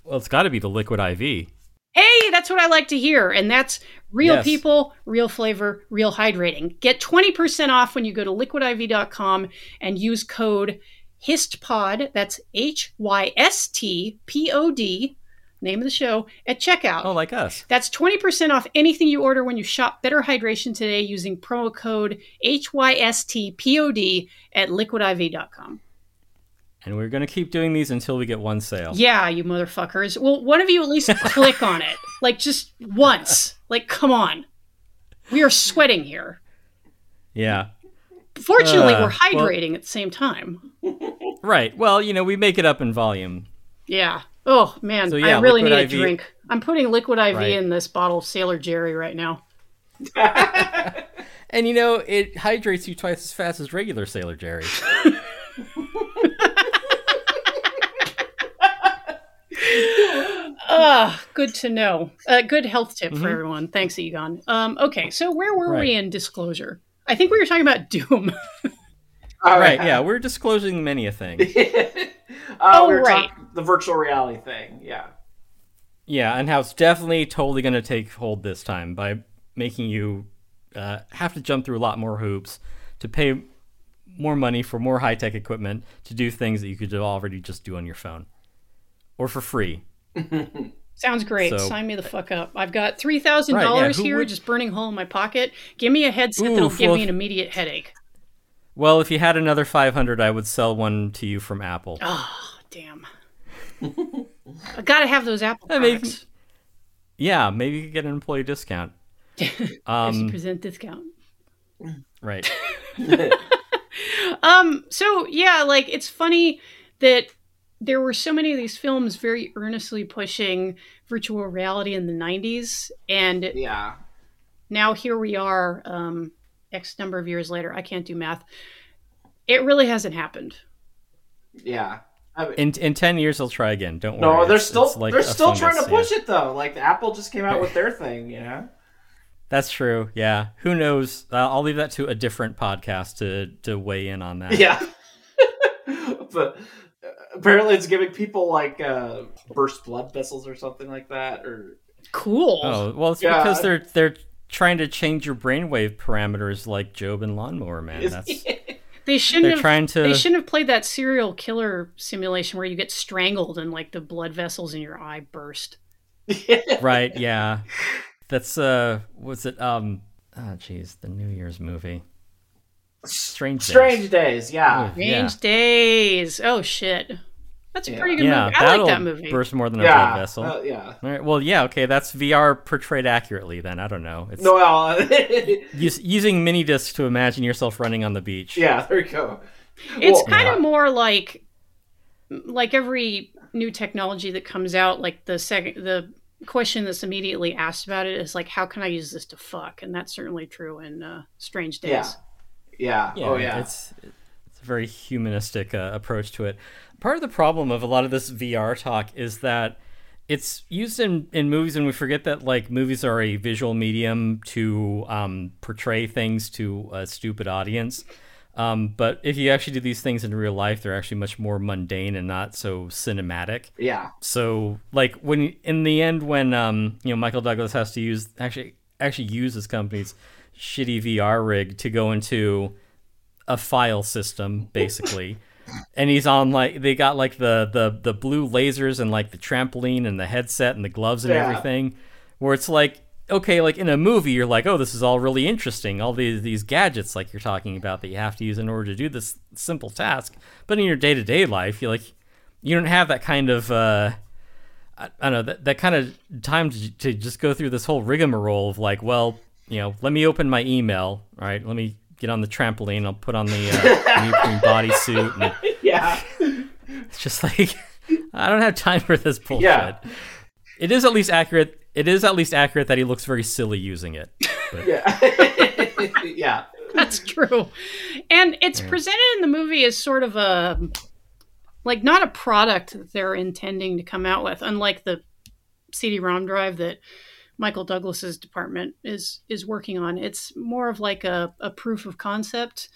Well, it's got to be the liquid IV. Hey, that's what I like to hear. And that's real Yes. people, real flavor, real hydrating. Get 20% off when you go to liquidiv.com and use code HYSTPOD. That's H Y S T P O D, name of the show, at checkout. Oh, like us. That's 20% off anything you order when you shop Better Hydration today using promo code HYSTPOD at liquidiv.com. and we're gonna keep doing these until we get one sale. Yeah, you motherfuckers. Well, one of you at least <laughs> click on it. Like just once. Like, come on. We are sweating here. Yeah. Fortunately, Uh, we're well- hydrating at the same time. Right. Well, you know, we make it up in volume. Yeah. Oh man, So, yeah, I really need a IV drink. I'm putting liquid IV Right. in this bottle of Sailor Jerry right now. <laughs> And you know, it hydrates you twice as fast as regular Sailor Jerry. <laughs> Ah, good to know. Uh, good health tip Mm-hmm. for everyone. Thanks, Egon. Um, okay, so where were we in disclosure? I think we were talking about Doom. <laughs> All right. Yeah, we're disclosing many a thing. <laughs> uh, Oh, we right. the virtual reality thing. Yeah. Yeah, and how it's definitely totally going to take hold this time by making you uh, have to jump through a lot more hoops to pay more money for more high tech equipment to do things that you could already just do on your phone or for free. <laughs> Sounds great. So- Sign me the fuck up. I've got three thousand Right, yeah, dollars here, would- just burning hole in my pocket. Give me a headset that'll Oof, give well, me an immediate headache. Well, if you had another 500, I would sell one to you from Apple. Oh, damn. I gotta have those Apple I mean, products. Yeah, maybe you could get an employee discount. <laughs> Um, Present discount. right. <laughs> Um, so yeah, like it's funny that there were so many of these films very earnestly pushing virtual reality in the 90s and Yeah. now here we are um x number of years later i can't do math it really hasn't happened Yeah. I mean, In in 10 years, they'll try again. Don't worry. no, they're It's- still it's like they're a still trying to fungus, push it though. Like Apple just came out with their thing, you know. That's true. Yeah. Who knows? Uh, I'll leave that to a different podcast to to weigh in on that. Yeah. <laughs> but uh, apparently, it's giving people like uh, burst blood vessels or something like that. Or cool Oh well, it's Yeah. because they're they're trying to change your brainwave parameters like Jobe and Lawnmower Man. That's <laughs> they shouldn't they're have trying to. they shouldn't have played that serial killer simulation where you get strangled and like the blood vessels in your eye burst <laughs> right. Yeah. That's uh. Was it um? Oh jeez, the New Year's movie. Strange. Days. Strange Days. Yeah. Strange Yeah. days oh shit that's a Yeah. pretty good Yeah, movie i like that'll movie burst more than a Yeah. blood vessel. uh, yeah. All right. Well, yeah. Okay, that's VR portrayed accurately. Then I don't know. It's No, well, <laughs> us- using mini discs to imagine yourself running on the beach. yeah. There you go. It's Well, kind yeah. of more like like every new technology that comes out like the second the question that's immediately asked about it is like how can I use this to fuck and that's certainly true in uh, Strange Days. Yeah. Yeah. Yeah, oh yeah. It's it's a very humanistic uh, approach to it. Part of the problem of a lot of this VR talk is that it's used in, in movies, and we forget that like movies are a visual medium to um, portray things to a stupid audience. Um, but if you actually do these things in real life, they're actually much more mundane and not so cinematic. yeah. So like when in the end when um you know Michael Douglas has to use actually actually use his company's shitty VR rig to go into a file system basically. <laughs> and he's on like they got like the the the blue lasers and like the trampoline and the headset and the gloves and Yeah. everything where it's like okay like in a movie you're like oh this is all really interesting. All these these gadgets like you're talking about that you have to use in order to do this simple task. But in your day-to-day life you like you don't have that kind of uh I, I don't know that, that kind of time to, to just go through this whole rigmarole of like well you know let me open my email all right? Let me get on the trampoline i'll put on the uh, <laughs> neoprene bodysuit and <laughs> Yeah. it's <laughs> just like I don't have time for this bullshit. Yeah. It is at least accurate. It is at least accurate that he looks very silly using it. Yeah. yeah. That's true. And it's presented in the movie as sort of a like not a product that they're intending to come out with, unlike the CD-ROM drive that Michael Douglas's department is is working on. It's more of like a, a proof of concept.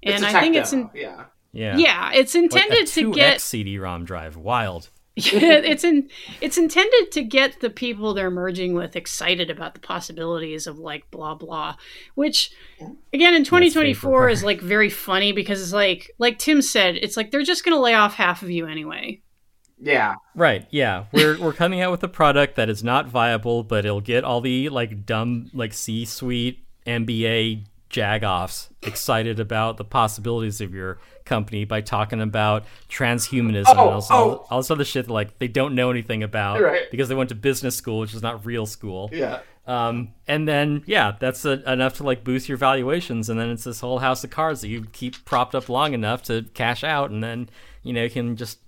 It's And a I tech think it's in, yeah. Yeah. yeah, it's intended to get CD-ROM drive. Wild. <laughs> it's in it's intended to get the people they're merging with excited about the possibilities of like blah blah which again in 2024 is like very funny because it's like like tim said it's like they're just going to lay off half of you anyway Yeah. Right. Yeah. We're we're coming out with a product that is not viable, but it'll get all the like dumb like C-suite MBA jagoffs excited about the possibilities of your company by talking about transhumanism Oh, and all, this- all, oh. all this other shit that, like they don't know anything about Right. because they went to business school, which is not real school. Yeah. Um, and then yeah, that's a, enough to like boost your valuations, and then it's this whole house of cards that you keep propped up long enough to cash out, and then you know you can just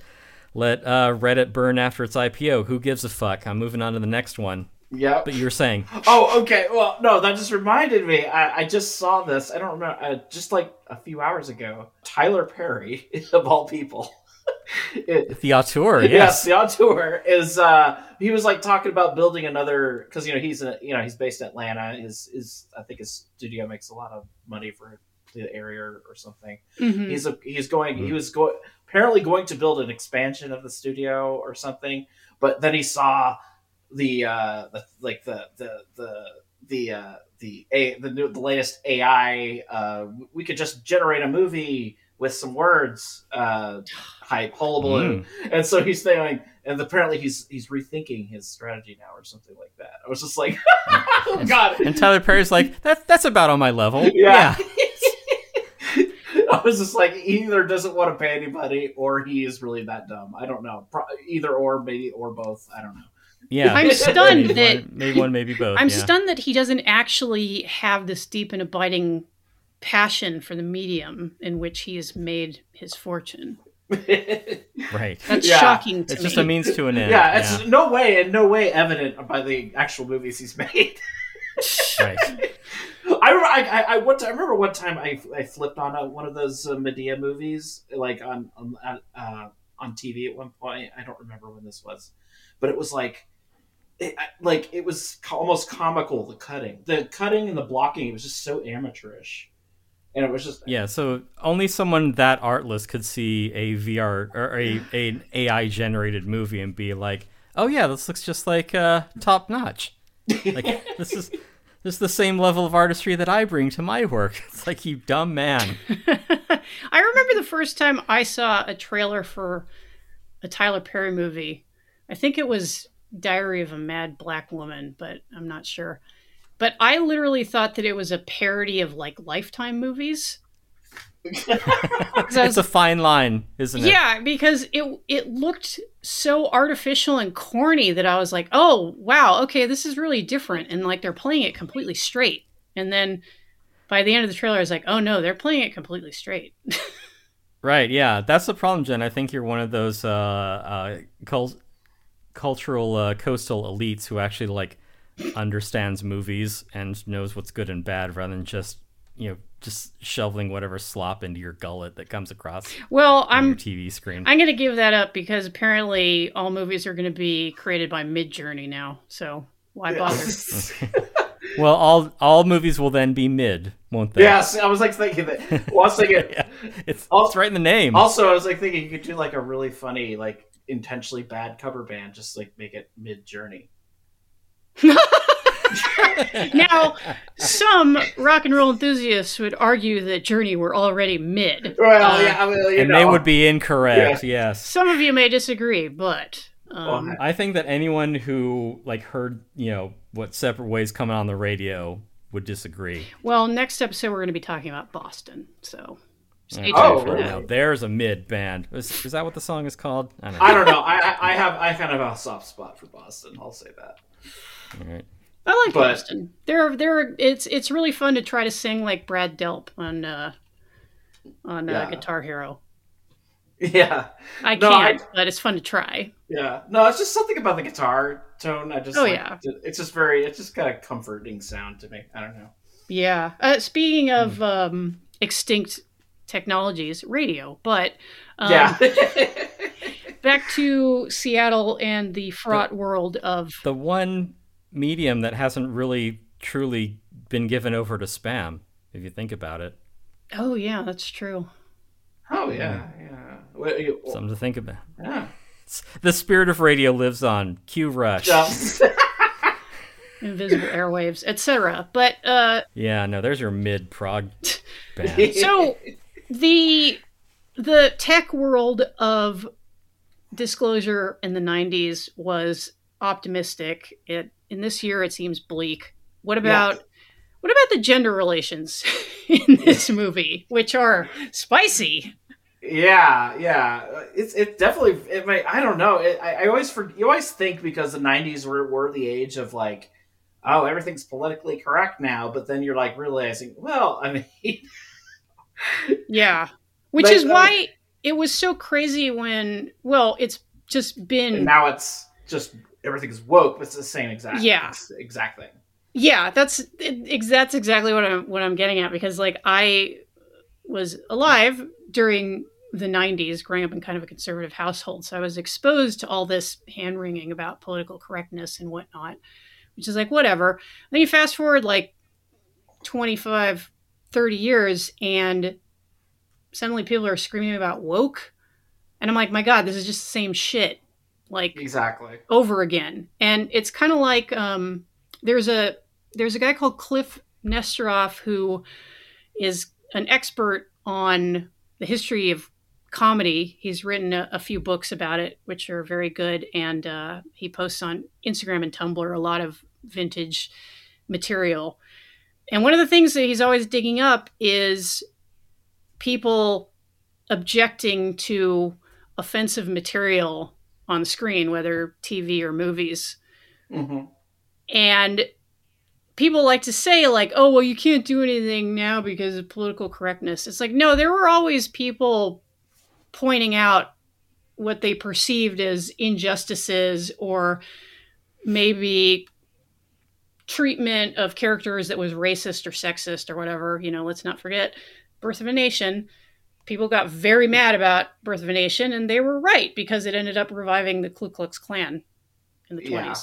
let uh, Reddit burn after its IPO. Who gives a fuck? I'm moving on to the next one. Yep. But you were saying, Oh, okay. Well, no, that just reminded me. I, I just saw this. I don't remember. Uh, just like a few hours ago, Tyler Perry, <laughs> of all people. <laughs> it, the auteur, <laughs> yes, yes, the auteur is. Uh, he was like talking about building another because you know he's a, you know he's based in Atlanta. His his I think his studio makes a lot of money for the area or, or something. Mhm. He's a he's going he was going apparently going to build an expansion of the studio or something, but then he saw the uh the like the the the the uh the a the new the latest AI uh we could just generate a movie with some words uh hype hullabaloo. And so he's saying and apparently he's he's rethinking his strategy now or something like that. I was just like <laughs> oh god. And Tyler Perry's like, that, that's about on my level. yeah. I <laughs> was just like, he either doesn't want to pay anybody or he is really that dumb. I don't know. Pro- either or, maybe or both. I don't know. yeah. I'm <laughs> stunned maybe that one, maybe one, maybe both. I'm yeah. stunned that he doesn't actually have this deep and abiding passion for the medium in which he has made his fortune. <laughs> Right. That's Yeah. shocking to It's me. just a means to an end. yeah, it's no way, in no way evident by the actual movies he's <laughs> made. right. I remember, I, I, I, one time, I remember one time I, I flipped on a, one of those uh, Madea movies, like on on uh, on TV at one point. I don't remember when this was, but it was like, it, like it was almost comical. The cutting, the cutting and the blocking, it was just so amateurish, and it was just Yeah, so only someone that artless could see a VR or a an AI generated movie and be like, "Oh yeah, this looks just like uh, top notch." Like <laughs> this is is the same level of artistry that I bring to my work. <laughs> It's like you dumb man. <laughs> I remember the first time I saw a trailer for a Tyler Perry movie. I think it was Diary of a Mad Black Woman, but I'm not sure. But I literally thought that it was a parody of like Lifetime movies. It's a fine line, isn't it? yeah, because it it looked so artificial and corny that I was like, "Oh, wow, okay, this is really different." And like they're playing it completely straight. And then by the end of the trailer, I was like, "Oh no, they're playing it completely straight." <laughs> Right, yeah. That's the problem, Jen. I think you're one of those uh, uh, cul- cultural uh, coastal elites who actually like understands movies and knows what's good and bad rather than just, you know, just shoveling whatever slop into your gullet that comes across well, I'm TV screen. I'm going to give that up because apparently all movies are going to be created by Midjourney now. So why bother? <laughs> <laughs> well, all all movies will then be mid, won't they? yes. I was like thinking that. Well, I was thinking. <laughs> yeah. It's, Al- it's right in the name. Also, I was like thinking you could do like a really funny, like intentionally bad cover band, just like make it mid journey. Now, some rock and roll enthusiasts would argue that Journey were already mid. Well, Uh, yeah, I mean, you and know. they would be incorrect, yes. Some of you may disagree, but um, Well, I think that anyone who like heard, you know, what separate ways coming on the radio would disagree. well, next episode we're going to be talking about Boston. So stay tuned Oh, for really? that. Now, there's a mid band. Is, is that what the song is called? I don't know. I don't know. I, I I have I kind of have a soft spot for Boston. I'll say that. All right. I like But- Boston. They're they're it's it's really fun to try to sing like Brad Delp on uh on uh, Guitar Hero. <laughs> Yeah, I No, can't, but it's fun to try. yeah. No, it's just something about the guitar tone. I just Oh, like, yeah. It's just very. It's just got a comforting sound to me. I don't know. Yeah. Uh, speaking of um, extinct technologies, radio. But um, yeah. <laughs> back to Seattle and the fraught world of The one medium that hasn't really truly been given over to spam, if you think about it. oh yeah, that's true. oh yeah, yeah. Well, you- Something to think about. yeah. The spirit of radio lives on. Q Rush. Yeah. <laughs> Invisible airwaves, etc. But uh, Yeah, no, there's your mid prog <laughs> band. so the the tech world of disclosure in the 90s was optimistic it in this year it seems bleak what about What about the gender relations <laughs> in this movie, which are spicy? Yeah, yeah. It's it definitely. It may. I don't know. It, I, I always for you always think because the '90s were were the age of like, oh, everything's politically correct now. But then you're like realizing, well, I mean, <laughs> Yeah. Which But, is uh, why it was so crazy when, well, it's just been. now it's just everything's woke. But it's the same exact. Yeah. exact thing. Yeah, that's it, that's exactly what I'm what I'm getting at because like I was alive during the 90s growing up in kind of a conservative household so I was exposed to all this hand wringing about political correctness and whatnot which is like whatever then you fast forward like 25 30 years and suddenly people are screaming about woke and I'm like my god this is just the same shit like Exactly. over again. And it's kind of like um, there's a there's a guy called Kliph Nesteroff who is an expert on the history of comedy. He's written a, a few books about it, which are very good, and uh, he posts on Instagram and Tumblr a lot of vintage material. And one of the things that he's always digging up is people objecting to offensive material on the screen, whether TV or movies. hmm And people like to say, like, oh, well, you can't do anything now because of political correctness. It's like, no, there were always people pointing out what they perceived as injustices or maybe treatment of characters that was racist or sexist or whatever. You know, let's not forget Birth of a Nation. People got very mad about Birth of a Nation, and they were right because it ended up reviving the Ku Klux Klan in the 20s. Yeah.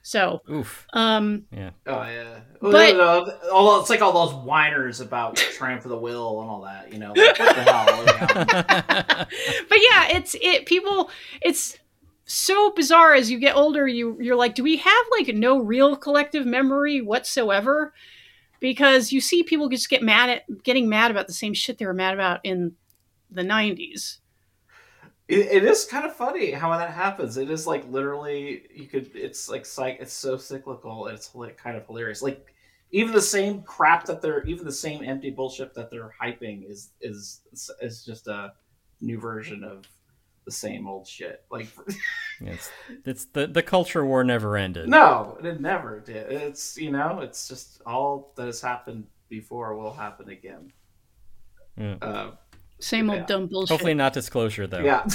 So, Oof. um, Yeah. Oh yeah. Well, But- no, no, all, it's like all those whiners about <laughs> trying for the Will and all that. You know, like, what the hell? Yeah. <laughs> but yeah, it's it people it's so bizarre as you get older you you're like do we have like no real collective memory whatsoever because you see people just get mad at getting mad about the same shit they were mad about in the 90s It, it is kind of funny how that happens. It is like literally you could. It's like psych. It's so cyclical. And it's like kind of hilarious. Like even the same crap that they're even the same empty bullshit that they're hyping is is is just a new version of the same old shit. Like <laughs> It's, it's the the culture war never ended. no, it never did. It's you know it's just all that has happened before will happen again. Yeah. Uh, same old Yeah. dumb bullshit Hopefully not disclosure though. yeah.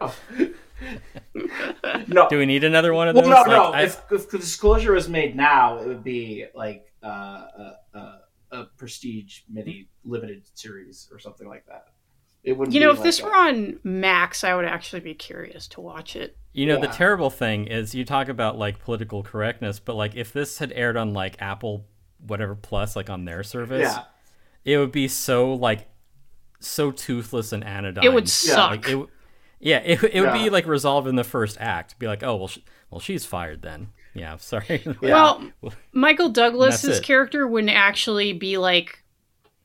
Oh. <laughs> no. Do we need another one of Well, those? no, Like, no. I- If, if disclosure was made now, it would be like uh, a, a, a prestige mini limited series or something like that. It wouldn't. you know be if like this a- were on max i would actually be curious to watch it You know, the terrible thing is you talk about like political correctness, but like if this had aired on like Apple whatever plus like on their service, yeah, it would be so like so toothless and anodyne. it would Yeah, suck like it yeah, it, it would be like resolved in the first act. Be like, "Oh, well sh- well she's fired then." Yeah, <laughs> sorry. Well, <laughs> Michael Douglas's character wouldn't actually be like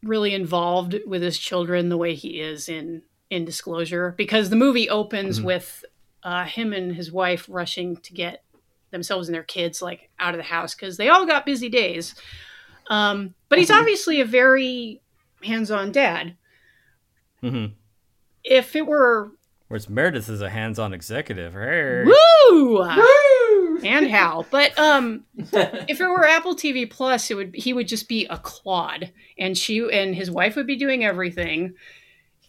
really involved with his children the way he is in in Disclosure because the movie opens Mm-hmm. with uh, him and his wife rushing to get themselves and their kids like out of the house because they all got busy days. Um, but he's Mm-hmm. obviously a very hands-on dad. hmm If it were Whereas Meredith is a hands-on executive. Hey. woo, Woo! And how, but um, <laughs> if it were Apple TV Plus, it would he would just be a clod, and she and his wife would be doing everything,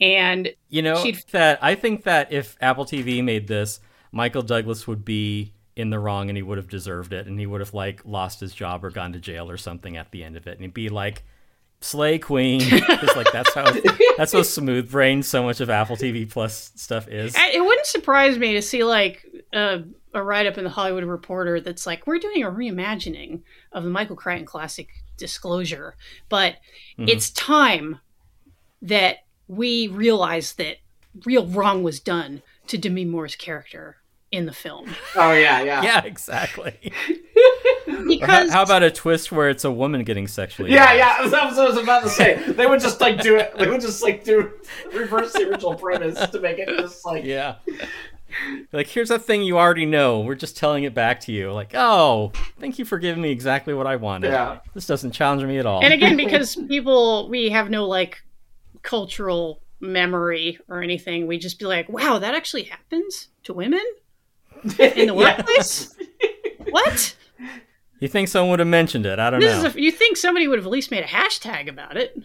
and You know She'd- that I think that if Apple TV made this, Michael Douglas would be in the wrong and he would have deserved it. And he would have like lost his job or gone to jail or something at the end of it. And he'd be like slay queen. <laughs> Because like that's how that's how smooth brain so much of Apple TV Plus stuff is. It wouldn't surprise me to see like a, a write up in the Hollywood Reporter that's like we're doing a reimagining of the Michael Crichton classic Disclosure, but Mhm. it's time that we realize that real wrong was done to Demi Moore's character in the film Oh yeah, yeah, <laughs> Yeah, exactly. <laughs> Or how, because how about a twist where it's a woman getting sexually? Yeah, harassed? yeah, that's what I was about to say. They would just like do it. They would just like do reverse the original premise to make it just like yeah. <laughs> like, here's a thing you already know. We're just telling it back to you. Like, oh, thank you for giving me exactly what I wanted. Yeah. This doesn't challenge me at all. And again, <laughs> because people we have no like cultural memory or anything, we just be like, "Wow, that actually happens to women in the <laughs> workplace." what? you think someone would have mentioned it? I don't This know. is a, you think somebody would have at least made a hashtag about it?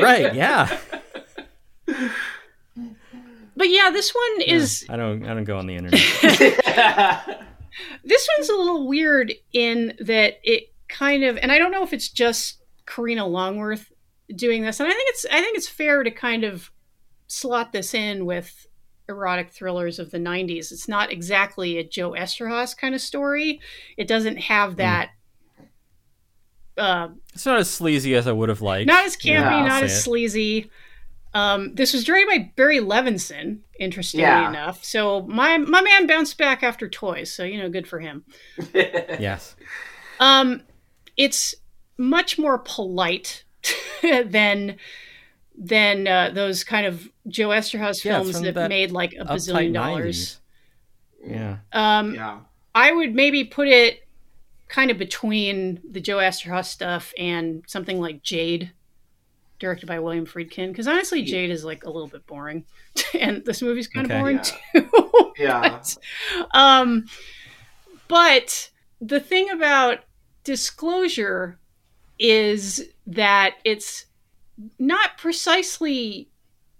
right? Yeah. But yeah, this one is I don't. I don't go on the internet. <laughs> <laughs> this one's a little weird in that it kind of and I don't know if it's just Karina Longworth doing this and I think it's I think it's fair to kind of slot this in with erotic thrillers of the 90s. It's not exactly a Joe Eszterhas kind of story. It doesn't have that uh, It's not as sleazy as I would have liked. not as campy, Yeah, not say as it. sleazy. Um, this was directed by Barry Levinson, interestingly Yeah. enough. So my my man bounced back after Toys, so you know, good for him. <laughs> Yes. Um, it's much more polite <laughs> than than uh, those kind of Joe Eszterhas Yeah, films from that, that made like a Uptight bazillion dollars. 90s. Yeah. Um, yeah. I would maybe put it kind of between the Joe Eszterhas stuff and something like Jade, directed by William Friedkin. Because honestly, Jade is like a little bit boring, <laughs> and this movie's kind Okay. of boring Yeah. too. <laughs> Yeah. But, um, but the thing about disclosure is that it's not precisely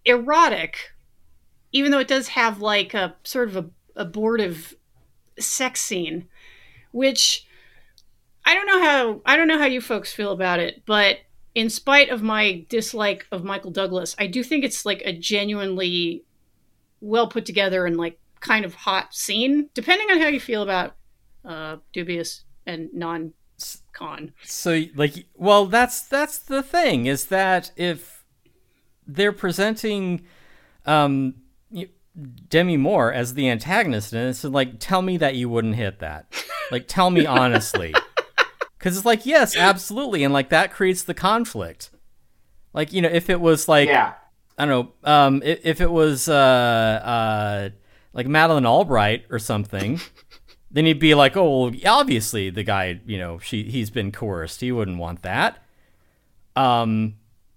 erotic, even though it does have like a sort of a abortive sex scene, which I don't know how I don't know how you folks feel about it, but in spite of my dislike of Michael Douglas, I do think it's like a genuinely well put together and like kind of hot scene, depending on how you feel about uh, dubious and non con. So like well that's that's the thing is that if they're presenting um Demi Moore as the antagonist and it's like tell me that you wouldn't hit that. Like tell me honestly. <laughs> Cuz it's like yes, absolutely and like that creates the conflict. Like you know if it was like yeah. I don't know. Um, if, if it was uh, uh, like Madeleine Albright or something, <laughs> then he'd be like, "Oh, well, obviously the guy, you know, she he's been coerced. He wouldn't want that." Um,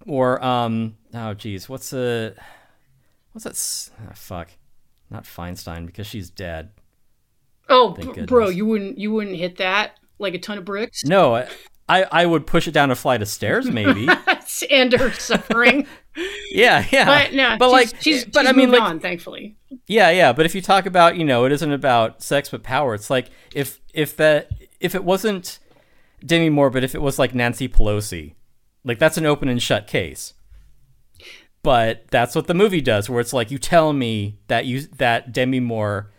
or um, oh, geez, what's a what's that? s- ah, fuck, not Feinstein because she's dead. Oh, bro, you wouldn't you wouldn't hit that like a ton of bricks. No, I I, would push it down a flight of stairs, maybe. <laughs> and her suffering. <laughs> yeah, yeah. But no, but she's, like, she's, but she's I mean, like, on, thankfully. Yeah, yeah, but if you talk about, you know, it isn't about sex but power. It's like if if that if it wasn't Demi Moore, but if it was like Nancy Pelosi, like that's an open and shut case. But that's what the movie does, where it's like you tell me that you that Demi Moore,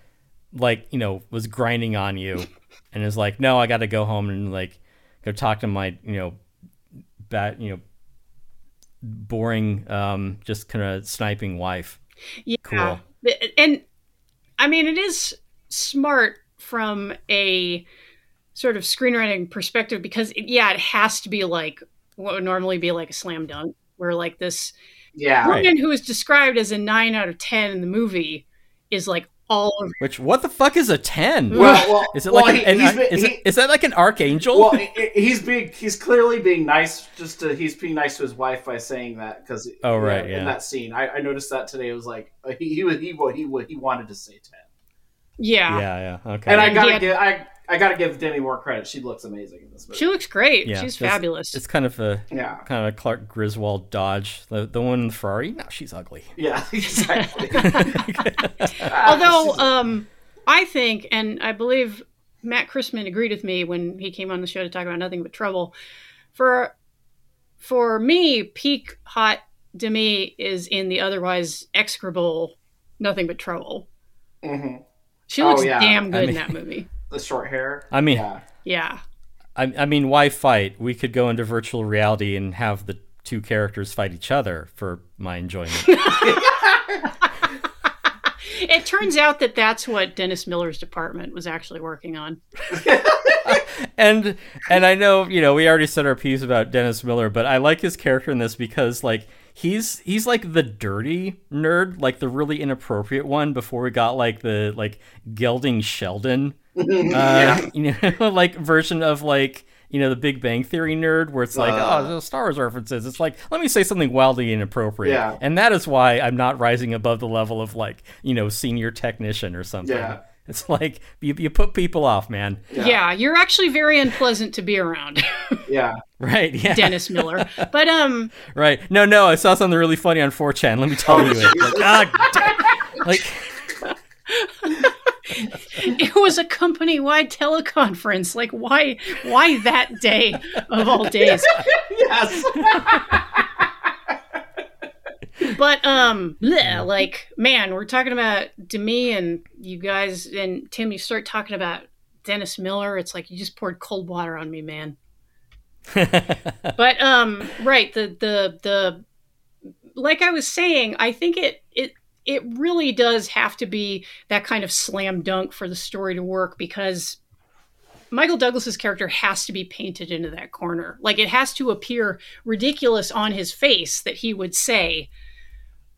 like you know, was grinding on you, <laughs> and is like, no, I got to go home and like go talk to my you know, bad you know, boring, um, just kind of sniping wife. Yeah. Cool. And I mean, it is smart from a sort of screenwriting perspective because, it, yeah, it has to be like what would normally be like a slam dunk, where like this Yeah. Right. woman who is described as a nine out of 10 in the movie is like all over. Which what the fuck is a ten? Well, well, is it well, like he- an, he's an- been- is, he- it, is that like an archangel? well, he- he- he's being he's clearly being nice. Just to, he's being nice to his wife by saying that because Oh, right, yeah. in that scene I, I noticed that today. It was like uh, he he was he wa- he wa- he wanted to say ten, Yeah. yeah, yeah, okay. and I gotta he had- give I I gotta give Demi Moore credit. She looks amazing in this movie. She looks great. Yeah, She's fabulous. it's kind of a yeah, kind of a Clark Griswold dodge. The the one in the Ferrari. No, she's ugly. yeah, <laughs> exactly. <laughs> <laughs> Although, um, I think, and I believe Matt Chrisman agreed with me when he came on the show to talk about nothing but trouble. For for me, peak hot Demi is in the otherwise execrable nothing but trouble. Mhm. She Oh, looks yeah. damn good I in that movie. The short hair. I mean- yeah. Yeah. I, I mean, why fight? We could go into virtual reality and have the two characters fight each other for my enjoyment. <laughs> It turns out that that's what Dennis Miller's department was actually working on. <laughs> and and I know you know we already said our piece about Dennis Miller, but I like his character in this because like he's he's like the dirty nerd, like the really inappropriate one. Before we got like the like gelding Sheldon, uh, <laughs> <laughs> you know, <laughs> like version of like you know the Big Bang Theory nerd, where it's like Uh. oh, the Star Wars references. It's like let me say something wildly inappropriate, Yeah. and that is why I'm not rising above the level of like you know senior technician or something. Yeah. It's like you, you put people off, man. Yeah. you're actually very unpleasant to be around, Yeah. Right? Yeah. Dennis Miller. But um, Right. No, no, I saw something really funny on 4chan. Let me tell you it. Like, God damn- like <laughs> it was a company-wide teleconference. Like, why? Why that day of all days? <laughs> Yes. <laughs> But um, bleh, like, man, we're talking about Demi and you guys and Tim. You start talking about Dennis Miller. It's like you just poured cold water on me, man. but um, right, the the the like I was saying, I think it it it really does have to be that kind of slam dunk for the story to work because Michael Douglas's character has to be painted into that corner. Like it has to appear ridiculous on his face that he would say,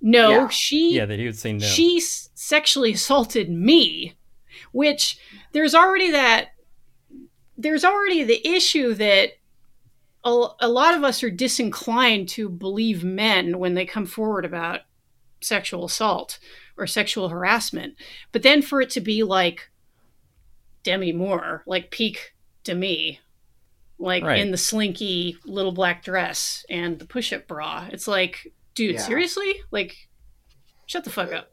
"No, Yeah. she yeah, that he would say no. she s- sexually assaulted me," which there's already that there's already the issue that a, a lot of us are disinclined to believe men when they come forward about sexual assault or sexual harassment. But then for it to be like Demi Moore, like peak Demi, like Right. in the slinky little black dress and the push up bra, it's like, dude, Yeah. seriously? Like, shut the fuck up.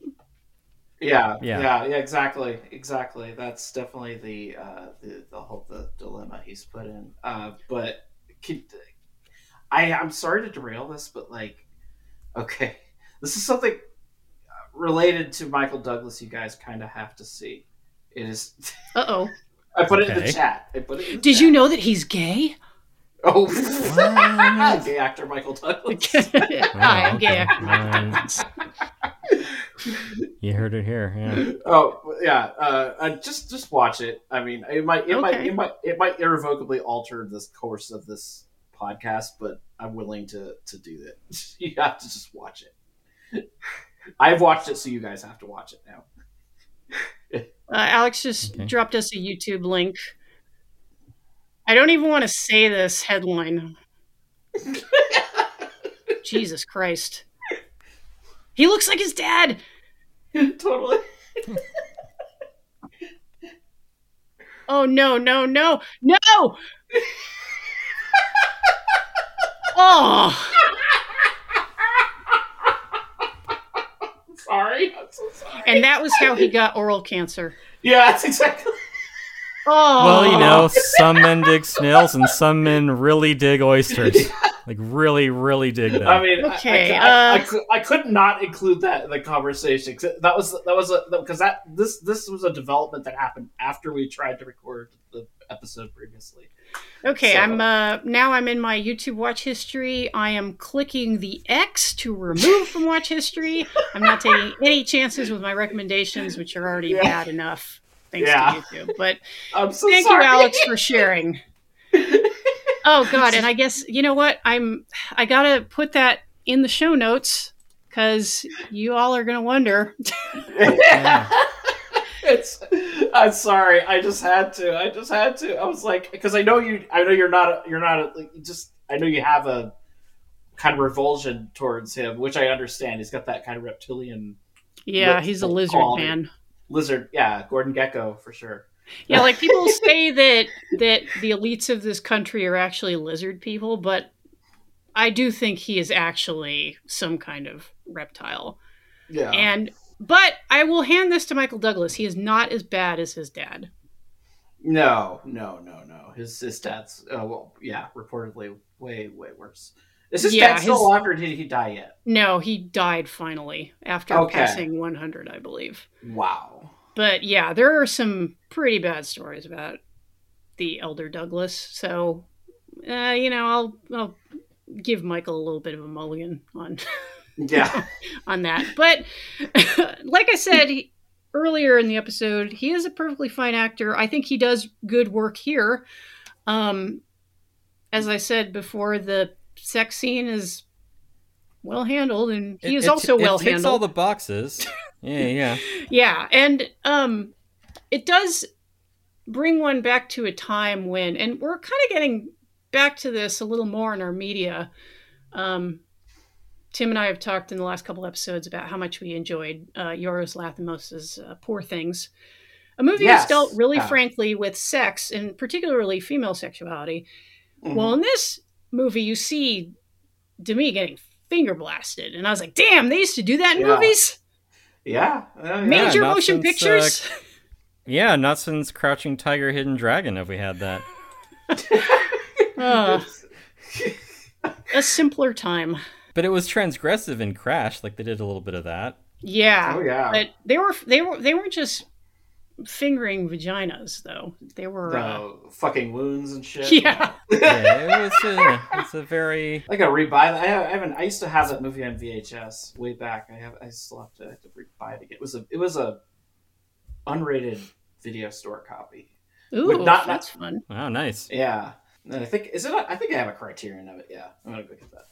Yeah, Yeah. yeah, yeah, exactly, exactly. That's definitely the uh, the the whole the dilemma he's put in. Uh, but could, I I'm sorry to derail this, but like, okay, this is something related to Michael Douglas. You guys kind of have to see. It is. <laughs> Uh oh. I put it in the chat. I put it. In the Did chat. you know that he's gay? Oh, <laughs> What? gay actor Michael Douglas. <laughs> I'm gay. Um, you heard it here. Yeah. Oh yeah, uh, uh, just just watch it. I mean, it might it might it might it might irrevocably alter this course of this podcast, but I'm willing to to do that. You have to just watch it. I've watched it, so you guys have to watch it now. Uh, Alex just Okay. dropped us a YouTube link. I don't even want to say this headline. <laughs> Jesus Christ. He looks like his dad. <laughs> totally. Oh no, no, no, no! <laughs> oh, Sorry, I'm so sorry. and that was how he got oral cancer. yeah, that's exactly. Oh, Well, you know, some men dig snails and some men really dig oysters. <laughs> Like really, really dig them. I mean, I- Okay, I, I, I, uh, could, I could not include that in the conversation 'cause that was that was a because that this this was a development that happened after we tried to record the episode previously. Okay, So- I'm uh now I'm in my YouTube watch history. I am clicking the X to remove from watch history. I'm not taking <laughs> any chances with my recommendations, which are already Yeah. bad enough thanks Yeah. to YouTube. But <laughs> I'm so thank sorry. you, Alex, for sharing. <laughs> Oh God, and I guess you know what? I'm I gotta put that in the show notes because you all are gonna wonder. yeah. it's <laughs> I'm sorry. I just had to. I just had to. I was like, because I know you. I know you're not. A, you're not. A, like, just. I know you have a kind of revulsion towards him, which I understand. He's got that kind of reptilian Yeah, he's a lizard man. lizard. Yeah, Gordon Gekko for sure. Yeah, like people <laughs> say that that the elites of this country are actually lizard people, but I do think he is actually some kind of reptile. Yeah. And but I will hand this to Michael Douglas. He is not as bad as his dad. no, no, no, no. His his dad's. Uh, well, yeah, reportedly way way worse. Is his Yeah, dad still his- alive, or did he die yet? No, he died finally after Okay. passing 100, I believe. Wow. But yeah, there are some pretty bad stories about the elder Douglas. So, uh, you know, I'll I'll give Michael a little bit of a mulligan on <laughs> Yeah. <laughs> on that. But <laughs> like I said earlier in the episode, he is a perfectly fine actor. I think he does good work here. Um, as I said before, the sex scene is well handled, and he It- is it- also well It ticks handled. all the boxes. yeah, yeah. <laughs> Yeah, and um, it does bring one back to a time when, and we're kind of getting back to this a little more in our media. Um, Tim and I have talked in the last couple episodes about how much we enjoyed uh, Yorgos Lanthimos' uh, Poor Things, a movie Yes, that's dealt really yeah. frankly with sex and particularly female sexuality. Mhm. Well, in this movie, you see Demi getting finger blasted, and I was like, "Damn, they used to do that in Yeah. movies, yeah, uh, yeah. major not motion since, uh, pictures." Yeah, not since Crouching Tiger, Hidden Dragon have we had that. Uh, <laughs> <laughs> a simpler time. But it was transgressive in Crash, like they did a little bit of that. Yeah, oh yeah. but they were they were they weren't just fingering vaginas though. They were. Uh, fucking wounds and shit. Yeah. Yeah, it <laughs> was a, it's a very I gotta rebuy that. I, have, I haven't. I used to have that movie on VHS way back. I have. I still have to, I have to rebuy it again. It was a. It was a unrated video store copy. ooh, Would not- that's fun. wow, nice. Yeah. And I think is it. I think I have a criterion of it. Yeah. I'm gonna go get that.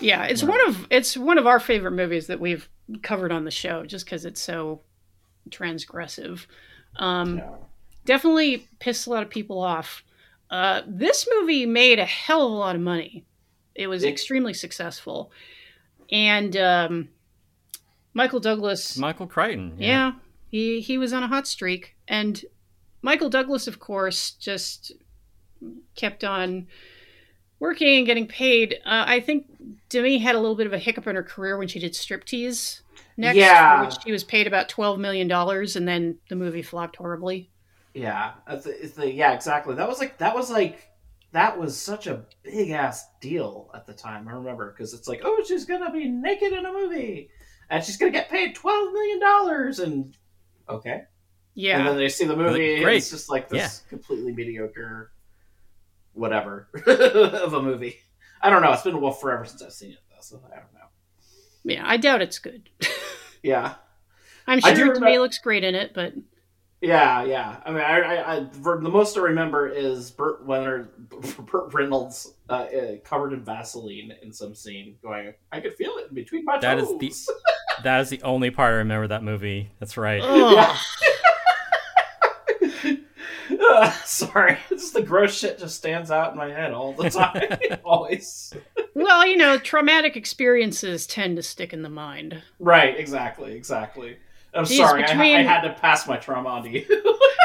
Yeah, it's one of it's one of our favorite movies that we've covered on the show, just because it's so transgressive. Um, Yeah. definitely pissed a lot of people off. Uh, this movie made a hell of a lot of money. It was It- extremely successful, and um, Michael Douglas. Michael Crichton. yeah, he he was on a hot streak, and Michael Douglas, of course, just kept on working and getting paid. Uh, I think Demi had a little bit of a hiccup in her career when she did striptease next, Yeah. which she was paid about twelve million dollars, and then the movie flopped horribly. Yeah. It's the, it's the, yeah. Exactly. That was like. That was like. That was such a big ass deal at the time. I remember because it's like, oh, she's gonna be naked in a movie, and she's gonna get paid twelve million dollars, and okay. Yeah, And then they see the movie, and Great. it's just like this completely mediocre, whatever <laughs> of a movie. I don't know. It's been a well forever since I've seen it, though, so I don't know. yeah. I doubt it's good. <laughs> Yeah, I'm sure Demi remember- looks great in it, but yeah, yeah. I mean, I, I, I for the most I remember is Burt Leonard, <laughs> Burt Reynolds, uh, uh, covered in Vaseline in some scene, going, "I could feel it in between my That is toes." the- <laughs> That is the only part I remember that movie. That's right. Ugh. <laughs> Sorry, <laughs> just the gross shit just stands out in my head all the time, <laughs> always. well, you know, traumatic experiences tend to stick in the mind. Right, exactly, exactly. I'm Geez, sorry, I, I had to pass my trauma on to you.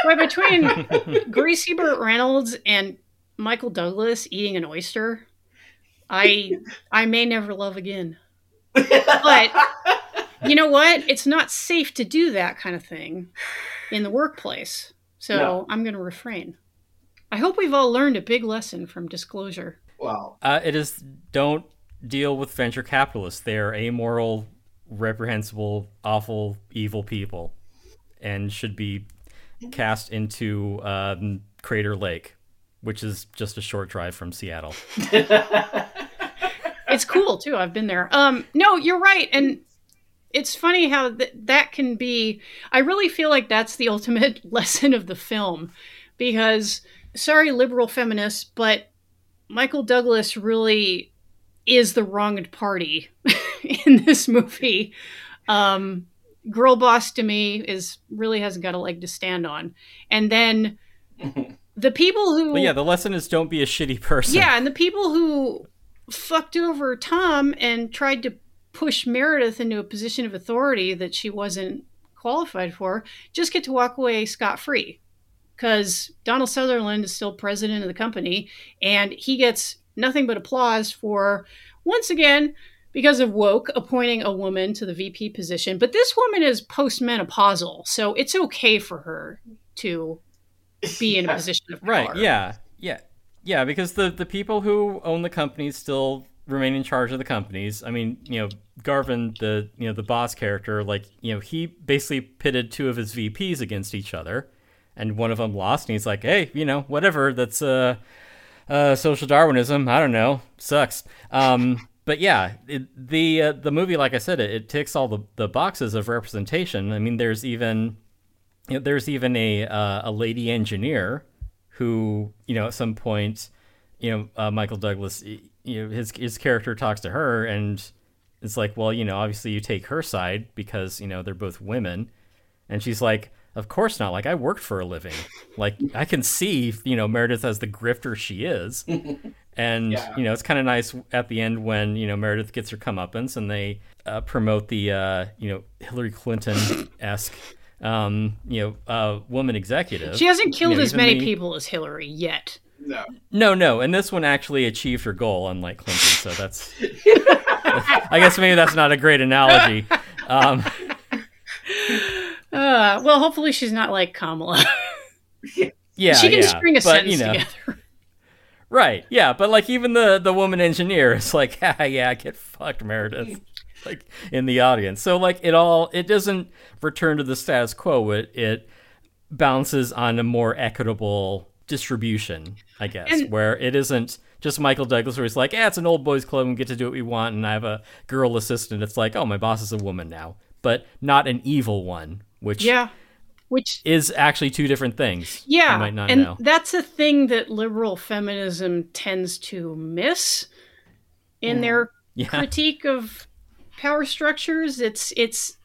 Right between Greasy Burt Reynolds and Michael Douglas eating an oyster, I I may never love again. But you know what? It's not safe to do that kind of thing in the workplace. So No. I'm going to refrain. I hope we've all learned a big lesson from disclosure. well, Uh, it is don't deal with venture capitalists. They are amoral, reprehensible, awful, evil people, and should be cast into um, Crater Lake, which is just a short drive from Seattle. <laughs> <laughs> It's cool too. I've been there. Um, no, you're right, and it's funny how th- that can be. I really feel like that's the ultimate <laughs> lesson of the film, because sorry, liberal feminists, but Michael Douglas really is the wronged party <laughs> in this movie. Um, girl boss to me is really hasn't got a leg to stand on, and then <laughs> the people who But yeah, the lesson is don't be a shitty person. yeah, and the people who fucked over Tom and tried to push Meredith into a position of authority that she wasn't qualified for just get to walk away scot free. Because Donald Sutherland is still president of the company and he gets nothing but applause for, once again, because of woke, appointing a woman to the VP position. But this woman is postmenopausal, so it's okay for her to be in a position of power. Right. Yeah. Yeah. Yeah. Because the the people who own the company still remain in charge of the companies. I mean, you know, Garvin, the you know the boss character, like you know, he basically pitted two of his VPs against each other, and one of them lost, and he's like, hey, you know, whatever. That's uh, uh social Darwinism. I don't know. Sucks. Um. But yeah, it, the uh, the movie, like I said, it, it ticks all the, the boxes of representation. I mean, there's even you know, there's even a uh, a lady engineer who you know at some point you know uh, Michael Douglas you know his his character talks to her and it's like, well, you know, obviously you take her side because you know they're both women, and she's like, of course not. Like I worked for a living. Like I can see, you know, Meredith as the grifter she is, <laughs> and Yeah. you know, it's kind of nice at the end when you know Meredith gets her comeuppance and they uh, promote the uh, you know Hillary Clinton esque. Um, you know, uh, woman executive. She hasn't killed You know, as many the- people as Hillary yet. No. No, no, and this one actually achieved her goal, unlike Clinton. So that's, <laughs> I guess maybe that's not a great analogy. Um, Uh, well, hopefully she's not like Kamala. <laughs> yeah, she can yeah, string a but, sentence you know, together. right? Yeah, but like even the the woman engineer is like, <laughs> ah, yeah, get fucked, Meredith, like in the audience. So like it all, it doesn't return to the status quo. It it bounces on a more equitable distribution, I guess, And- where it isn't just Michael Douglas, where he's like, "Yeah, it's an old boys club, and we get to do what we want, and I have a girl assistant." It's like, "Oh, my boss is a woman now," but not an evil one, which Yeah. Which is actually two different things. yeah, you might not and know. that's a thing that liberal feminism tends to miss in mm. their <laughs> Yeah, critique of power structures. It's it's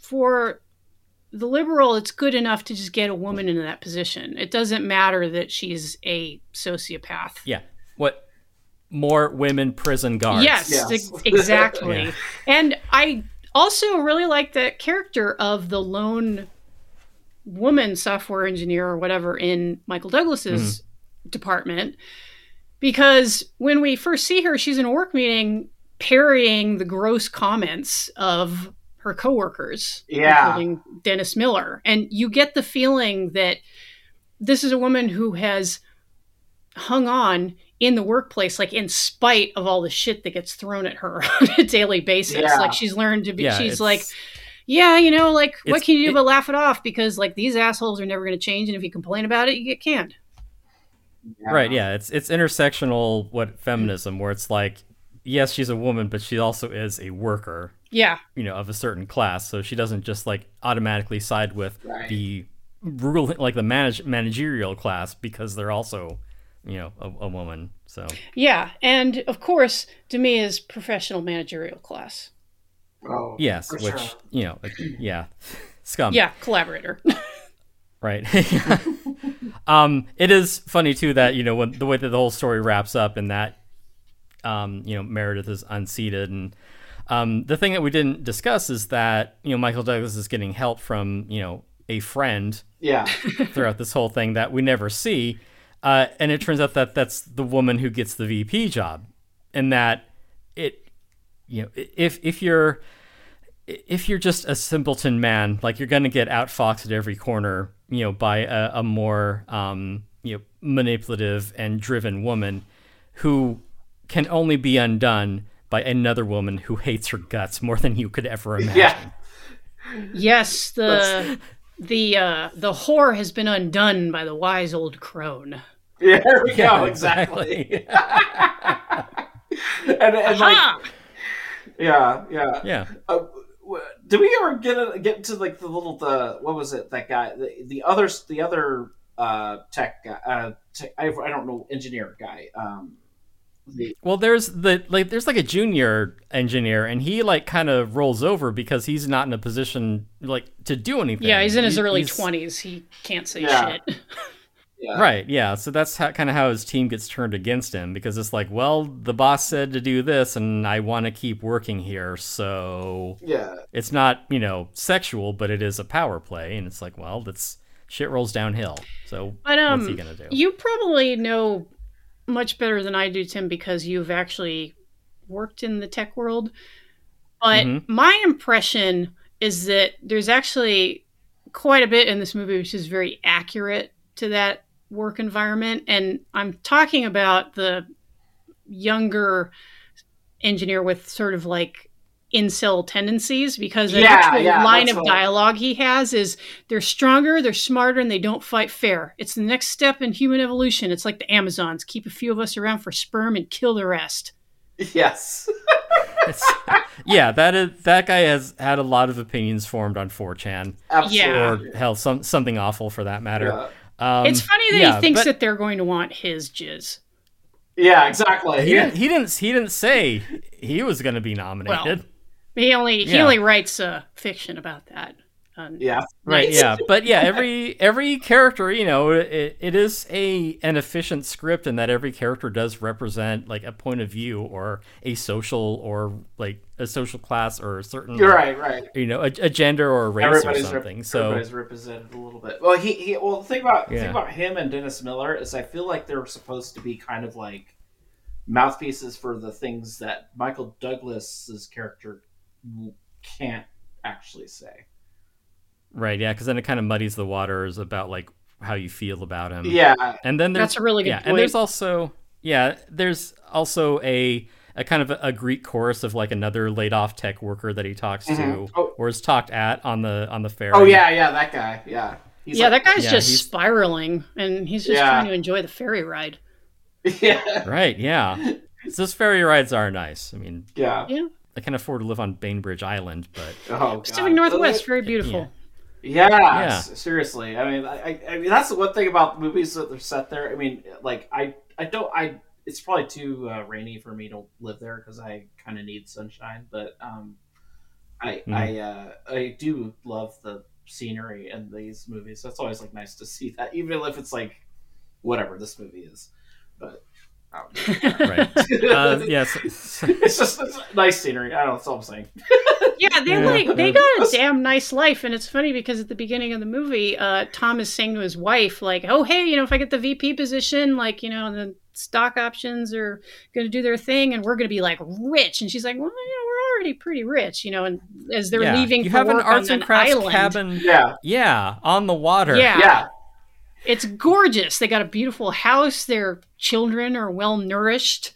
for the liberal. It's good enough to just get a woman into that position. It doesn't matter that she's a sociopath. yeah. What more women prison guards? Yes, Yes. ex- exactly. <laughs> Yeah. And I also really like that character of the lone woman software engineer or whatever in Michael Douglas's mm-hmm. department because when we first see her she's in a work meeting parrying the gross comments of her coworkers Yeah. including Dennis Miller and you get the feeling that this is a woman who has hung on in the workplace, like in spite of all the shit that gets thrown at her <laughs> on a daily basis. Yeah. Like she's learned to be, Yeah, she's like, yeah, you know, like what can you do it- but laugh it off? Because like these assholes are never going to change, and if you complain about it, you get canned. right. Yeah, it's it's intersectional what feminism, where it's like, yes, she's a woman, but she also is a worker. Yeah, you know of a certain class so she doesn't just like automatically side with Right. the rule like the manage- managerial class because they're also you know a, a woman so yeah, and of course, to me is professional managerial class. Oh, yes for which sure. you know like, yeah <laughs> scum Yeah, collaborator. <laughs> right <laughs> um it is funny too that you know when the way that the whole story wraps up and that um you know meredith is unseated and um the thing that we didn't discuss is that you know michael douglas is getting help from you know a friend Yeah. <laughs> throughout this whole thing that we never see. Uh, and it turns out that that's the woman who gets the VP job, and that it, you know, if if you're if you're just a simpleton man, like you're gonna get outfoxed at every corner, you know, by a, a more um, you know manipulative and driven woman who can only be undone by another woman who hates her guts more than you could ever imagine. Yeah. yes, the the uh, the whore has been undone by the wise old crone. Yeah, there we <laughs> Yeah, go. Exactly. exactly. <laughs> and, and like, Ah! yeah, yeah. yeah. Uh, w- did we ever get a, get to like the little the what was it that guy the, the other the other uh tech guy uh tech, I, I don't know engineer guy um the, Well, there's the like there's like a junior engineer, and he like kind of rolls over because he's not in a position like to do anything. Yeah, he's in his He- early twenties. He can't say Yeah. shit. <laughs> yeah Right. Yeah. So that's how, kind of how his team gets turned against him because it's like, well, the boss said to do this, and I want to keep working here, so yeah it's not you know sexual, but it is a power play, and it's like, well, that's shit rolls downhill. So But um, what's he gonna do? you probably know much better than I do, Tim, because you've actually worked in the tech world. But Mhm. my impression is that there's actually quite a bit in this movie which is very accurate to that work environment, and I'm talking about the younger engineer with sort of like incel tendencies because the Yeah, actual yeah, line of what- dialogue he has is they're stronger, they're smarter, and they don't fight fair. It's the next step in human evolution. It's like the Amazons keep a few of us around for sperm and kill the rest. yes <laughs> yeah, that is that guy has had a lot of opinions formed on 4chan, absolutely or hell, some something awful for that matter. yeah. Um, it's funny that yeah, he thinks but that they're going to want his jizz. yeah exactly he yeah. didn't, he didn't he didn't say he was going to be nominated. He only he only writes uh, fiction about that. Um, Yeah. right yeah but yeah every <laughs> every character you know it, it is a an efficient script in that every character does represent like a point of view or a social or like a social class or a certain You're right, right. you know a, a gender or a race Everybody's or rep- something so everybody's represented a little bit. Well, he, he well the thing about the thing about him and Dennis Miller is I feel like they're supposed to be kind of like mouthpieces for the things that Michael Douglas's character w- can't actually say. right yeah because then it kind of muddies the waters about like how you feel about him Yeah, and then there's That's a really good yeah, point. and there's also yeah, there's also a a kind of a, a Greek chorus of like another laid off tech worker that he talks Mhm. to Oh. or is talked at on the on the ferry. Oh yeah, yeah, that guy. Yeah. He's yeah, like- that guy's Yeah, just spiraling, and he's just Yeah. trying to enjoy the ferry ride. <laughs> Yeah. Right, yeah. <laughs> Those ferry rides are nice. I mean, Yeah. Yeah, I can't afford to live on Bainbridge Island, but <laughs> Oh, Pacific God. Northwest, very beautiful. Yeah, Yeah. s- seriously. I mean, I, I- I mean, that's the one thing about movies that they're set there. I mean, like, I, I don't, I. It's probably too uh, rainy for me to live there because I kind of need sunshine. But um, I, Mhm. I, uh, I do love the scenery in these movies. So it's always like nice to see that, even if it's like whatever this movie is. But <laughs> um, right. Uh, yes. it's just it's nice scenery. I don't know. That's all I'm saying. <laughs> Yeah, they Yeah. like they got a damn nice life, and it's funny because at the beginning of the movie, uh, Tom is saying to his wife, like, "Oh, hey, you know, if I get the VP position, like, you know, the stock options are going to do their thing, and we're going to be like rich." And she's like, "Well, you know, we're already pretty rich, you know." And as they're yeah. leaving, you for have an arts and crafts island, cabin. Yeah. Yeah, on the water. Yeah. Yeah. It's gorgeous. They got a beautiful house. Their children are well nourished.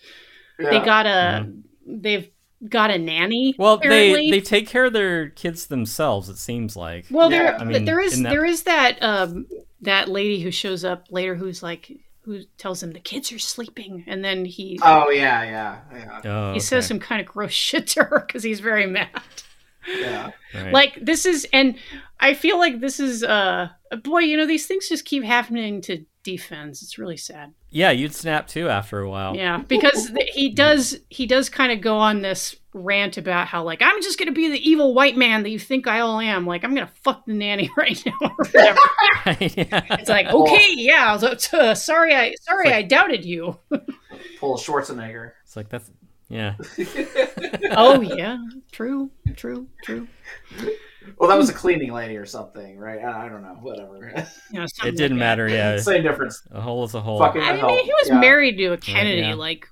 yeah. They got a, they've got a nanny. Well, apparently. they they take care of their kids themselves. It seems like. Well, Yeah, there I mean, there is that... there is that um that lady who shows up later who's like who tells him the kids are sleeping, and then he Oh yeah, yeah, yeah, Oh, he says some kind of gross <laughs> shit to her because he's very mad. yeah. Right. Like this is, and I feel like this is uh boy, you know these things just keep happening to defense. It's really sad. yeah, you'd snap too after a while. Yeah, because he does he does kind of go on this rant about how like I'm just gonna be the evil white man that you think I all am. Like I'm gonna fuck the nanny <laughs> right now or whatever. <laughs> yeah. It's like okay, yeah. so- so- sorry, I sorry It's I doubted you. <laughs> Pull Schwarzenegger. It's like that's yeah. oh yeah, true, true, true. Well, that was a cleaning lady or something, right? I I don't know. Whatever. <laughs> You know, It didn't like that. matter. Yeah, Same difference. a hole is a hole. Fucking- I hell. mean, he was Yeah. married to a Kennedy. yeah. Like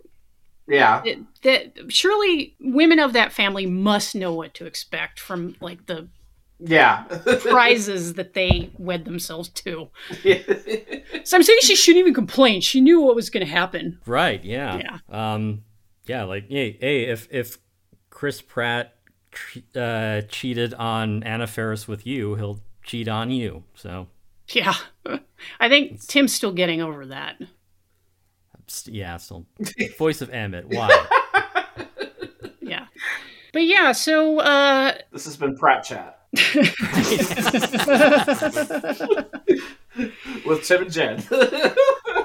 Yeah. that, that, surely women of that family must know what to expect from like the Yeah. <laughs> prizes that they wed themselves to. <laughs> So I'm saying she shouldn't even complain. She knew what was going to happen. Right. Yeah. Yeah. Um. Yeah. Like, hey, hey, if if Chris Pratt che- uh, cheated on Anna Faris with you, he'll cheat on you. So, Yeah, <laughs> I think Tim's still getting over that. st- yeah. still voice of Emmett. Why? <laughs> Yeah, but yeah. So uh, this has been Pratt Chat <laughs> with Tim and Jen.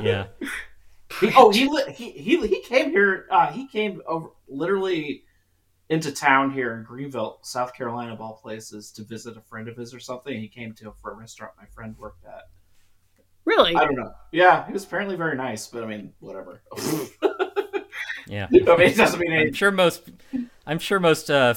yeah. He- oh, he, he he he came here. Uh, he came over literally into town here in Greenville, South Carolina, of all places, to visit a friend of his or something. He came to for a restaurant my friend worked at. really, I don't know. Yeah, he was apparently very nice, but I mean, whatever. <laughs> Yeah. I mean, it doesn't mean anything. I'm sure most. I'm sure most uh,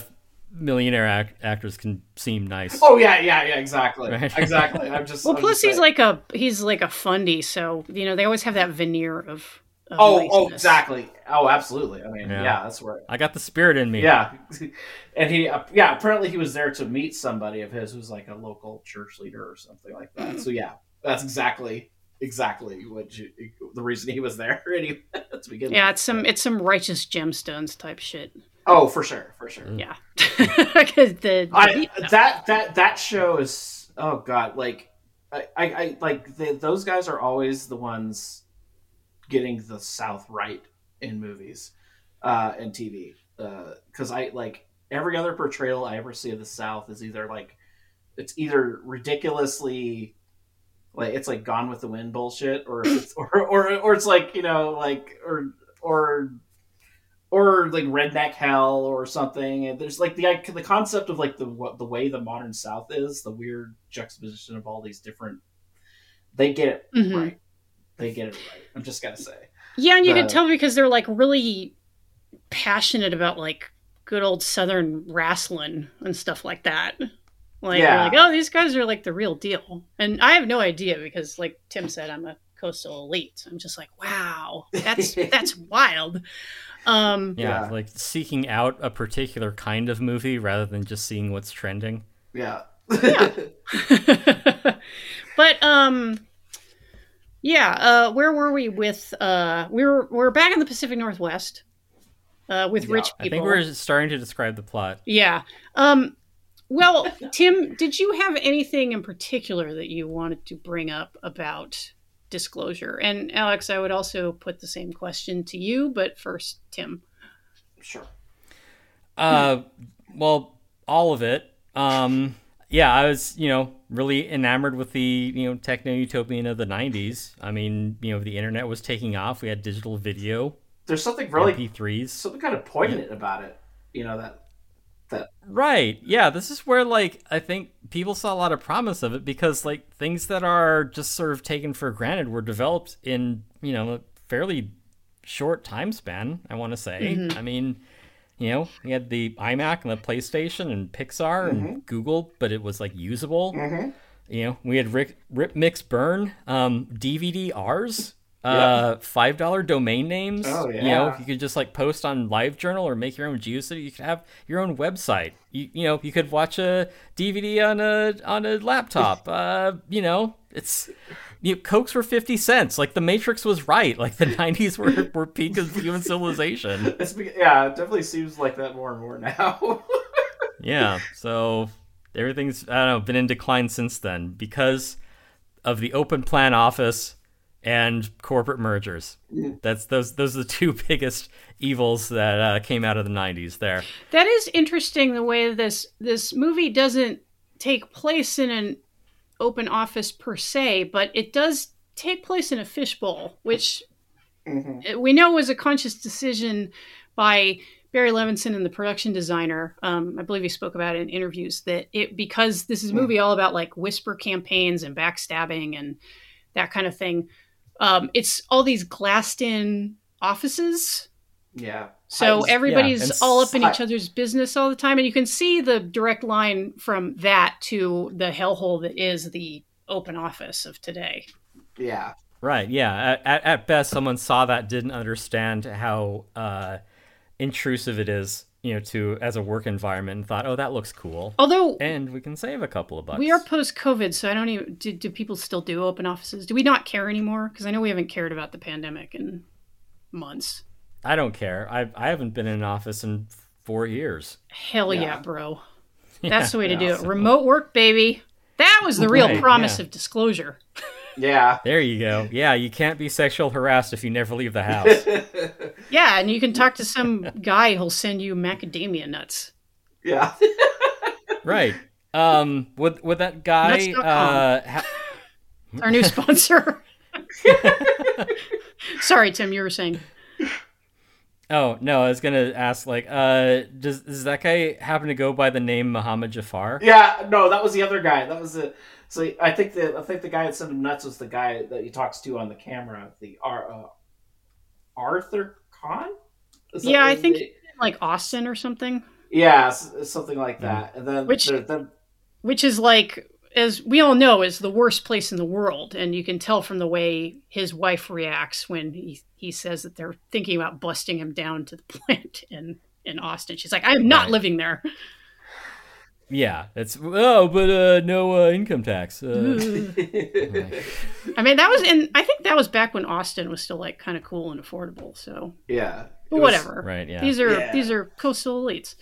millionaire ac- actors can seem nice. Oh yeah, yeah, yeah, exactly, Right. <laughs> exactly. I'm just. well, I'm plus just he's like a he's like a fundy, so you know they always have that veneer of. Of Oh, oh, exactly. Oh, absolutely. I mean, Yeah. yeah, that's right. I got the spirit in me. Yeah, <laughs> and he, uh, yeah, apparently he was there to meet somebody of his who's like a local church leader or something like that. So yeah, that's exactly, exactly what you, the reason he was there. <laughs> Anyway, to begin Yeah, with. it's some it's some righteous gemstones type shit. Oh, for sure, for sure. Yeah, <laughs> 'Cause the, I that that that show is oh god, like I I, I like the, those guys are always the ones getting the South right in movies uh, and TV because I like every other portrayal I ever see of the South is either like it's either ridiculously like it's like Gone with the Wind bullshit or it's, <laughs> or, or or it's like you know like or or or like redneck hell or something. And there's like the the concept of like the what the way the modern South is, the weird juxtaposition of all these different. They get it Mhm. right. They get it right. I'm just gonna say. Yeah, and you The- can tell because they're like really passionate about like good old Southern wrestling and stuff like that. Like, Yeah. like, oh, these guys are like the real deal. And I have no idea because, like Tim said, I'm a coastal elite. I'm just like, wow, that's <laughs> that's wild. Um, Yeah, Yeah. like seeking out a particular kind of movie rather than just seeing what's trending. Yeah. Yeah. <laughs> <laughs> but um yeah uh where were we with uh we were we're back in the pacific northwest uh with Yeah, rich people. I think we're starting to describe the plot. yeah um well tim did you have anything in particular that you wanted to bring up about disclosure and alex i would also put the same question to you but first tim sure. Uh, well, all of it. Um, yeah, I was, you know, really enamored with the, you know, techno utopian of the '90s. I mean, you know, the internet was taking off. We had digital video, There's something really MP3s. something kind of poignant about it. You know that that Right. Yeah, this is where like I think people saw a lot of promise of it because like things that are just sort of taken for granted were developed in, you know, a fairly short time span, I want to say. Mm-hmm. I mean, you know, we had the iMac and the PlayStation and Pixar and Google, but it was like usable. You know, we had Rick, Rip Mix Burn, um, DVD R's, uh, five dollar domain names. Oh, You know, you could just like post on LiveJournal or make your own GeoCity. You could have your own website. You, you know, you could watch a DVD on a on a laptop. <laughs> uh, you know, it's you know, Cokes were fifty cents. Like the Matrix was right. Like the nineties were were peak of human civilization. <laughs> it's yeah, it definitely seems like that more and more now. <laughs> Yeah. So everything's I don't know been in decline since then because of the open plan office and corporate mergers. That's those those are the two <laughs> biggest evils that uh, came out of the '90s. There. That is interesting the way this this movie doesn't take place in an open office per se, but it does take place in a fishbowl, which Mhm. we know was a conscious decision by Barry Levinson and the production designer. Um, I believe he spoke about it in interviews that it because this is a movie all about like whisper campaigns and backstabbing and that kind of thing. Um, it's all these glassed in offices Yeah. so Heist. everybody's and all up in hi- each other's business all the time, and you can see the direct line from that to the hellhole that is the open office of today. Yeah. Right. Yeah. At, at, at best, someone saw that didn't understand how uh, intrusive it is, you know, to as a work environment, and thought, oh, that looks cool, Although and we can save a couple of bucks. we are post COVID, so I don't even do, do people still do open offices? Do we not care anymore? Because I know we haven't cared about the pandemic in months. I don't care. I I haven't been in an office in four years. Hell yeah, Yeah. bro. <laughs> That's the way to do yeah, it. Remote work, baby. That was the real Right, promise yeah. of disclosure. Yeah. <laughs> There you go. Yeah, you can't be sexual harassed if you never leave the house. <laughs> Yeah, and you can talk to some guy who'll send you macadamia nuts. Yeah. right. Um. Would would that guy? Uh. Ha- Our new sponsor. Sorry, Tim, you were saying. Oh no, I was gonna ask. Like, uh, does does that guy happen to go by the name Muhammad Jafar? Yeah, no, that was the other guy. That was the so I think the I think the guy that sent him nuts was the guy that he talks to on the camera. The Ar, uh, Arthur Kahn. Is that Yeah, I the- think like Austin or something, yeah, something like that. And then Which- the, the, which is like, as we all know, is the worst place in the world. And you can tell from the way his wife reacts when he, he says that they're thinking about busting him down to the <laughs> plant in, in Austin. She's like, I'm not Right. living there. Yeah, it's oh, but uh, no uh, income tax. Uh, <laughs> I mean, that was, and I think that was back when Austin was still like kind of cool and affordable. So, yeah, but It was- whatever. right. Yeah. These are Yeah. these are coastal elites.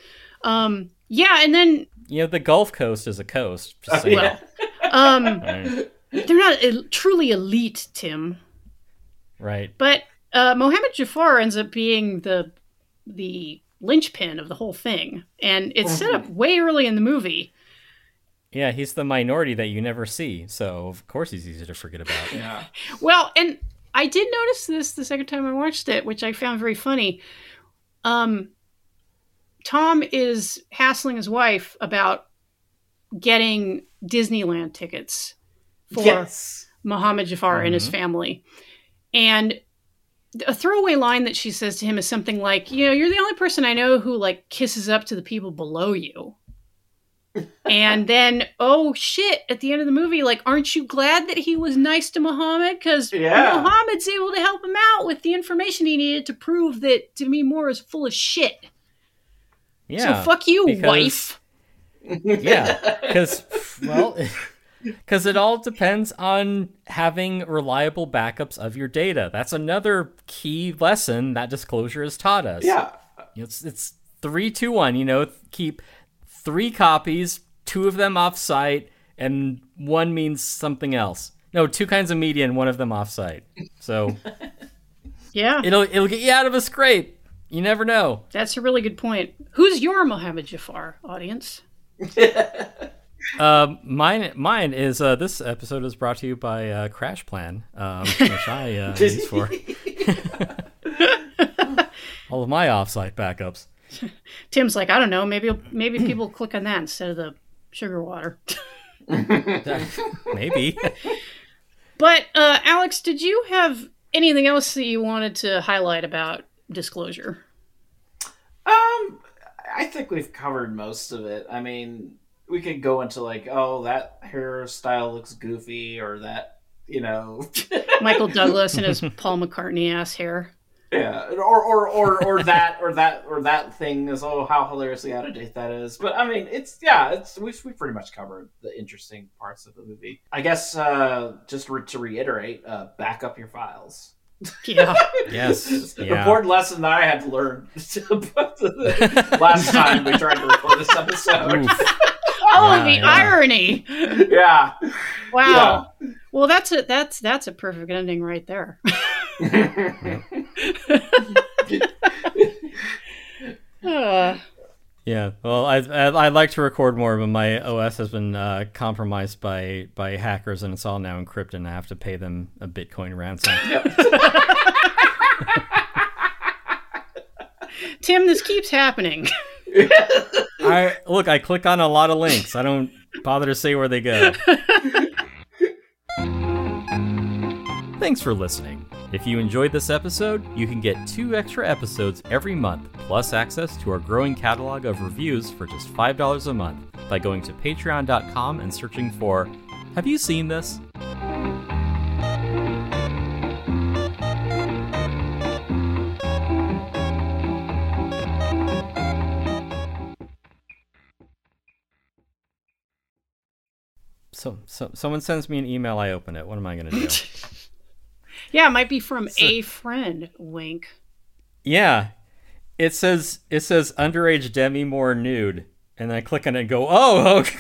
Um, yeah, and then you know, the Gulf Coast is a coast. Just saying. yeah. <laughs> um, Right. they're not el- truly elite, Tim. right. But uh, Mohammed Jafar ends up being the the linchpin of the whole thing, and it's set up way early in the movie. Yeah, he's the minority that you never see, so of course he's easy to forget about. yeah. <laughs> Well, and I did notice this the second time I watched it, which I found very funny. um, Tom is hassling his wife about getting Disneyland tickets for yes. Muhammad Jafar and his Mhm. family. And a throwaway line that she says to him is something like, "You know, you're the only person I know who like kisses up to the people below you." <laughs> and then, oh shit! At the end of the movie, like, aren't you glad that he was nice to Muhammad? Because Yeah. Muhammad's able to help him out with the information he needed to prove that Demi Moore is full of shit. Yeah. so fuck you, because- wife. <laughs> yeah, because well, <laughs> because it all depends on having reliable backups of your data. That's another key lesson that disclosure has taught us. yeah. it's it's three, two, one. You know, keep three copies, two of them off-site, and one means something else. No, two kinds of media and one of them off-site. So <laughs> Yeah, it'll it'll get you out of a scrape. You never know. that's a really good point. Who's your Mohammed Jafar audience? <laughs> Um, mine, mine is uh, this episode is brought to you by uh, Crash Plan, um, which I uh, <laughs> use for <laughs> all of my offsite backups. Tim's like, I don't know, maybe maybe people click on that instead of the sugar water. Maybe. But uh, Alex, did you have anything else that you wanted to highlight about disclosure? Um, I think we've covered most of it. I mean, we could go into like, oh, that hairstyle looks goofy, or that, you know, <laughs> Michael Douglas and his Paul McCartney ass hair. yeah, or or or or that or that or that thing is oh how hilariously out of date that is. But I mean, it's yeah, it's we we pretty much covered the interesting parts of the movie. I guess uh, just re- to reiterate, uh, back up your files. Yeah. <laughs> yes. It's an Yeah. important lesson that I had to learn <laughs> last time we tried to record this episode. Oof. <laughs> Oh, Yeah, the yeah. irony! yeah. Wow. Well, that's a that's that's a perfect ending right there. Uh, Yeah. Well, I, I I'd like to record more, but my OS has been uh, compromised by by hackers, and it's all now encrypted. and I have to pay them a Bitcoin ransom. <laughs> Tim, this keeps happening. <laughs> I look. I click on a lot of links. I don't bother to say where they go. <laughs> Thanks for listening. If you enjoyed this episode, you can get two extra episodes every month, plus access to our growing catalog of reviews for just $5 a month by going to patreon.com and searching for Have You Seen This? So, so someone sends me an email, I open it. What am I going to do? <laughs> Yeah, it might be from a friend. Wink. Yeah. It says it says underage Demi Moore nude. And I click on it and go, oh, oh god.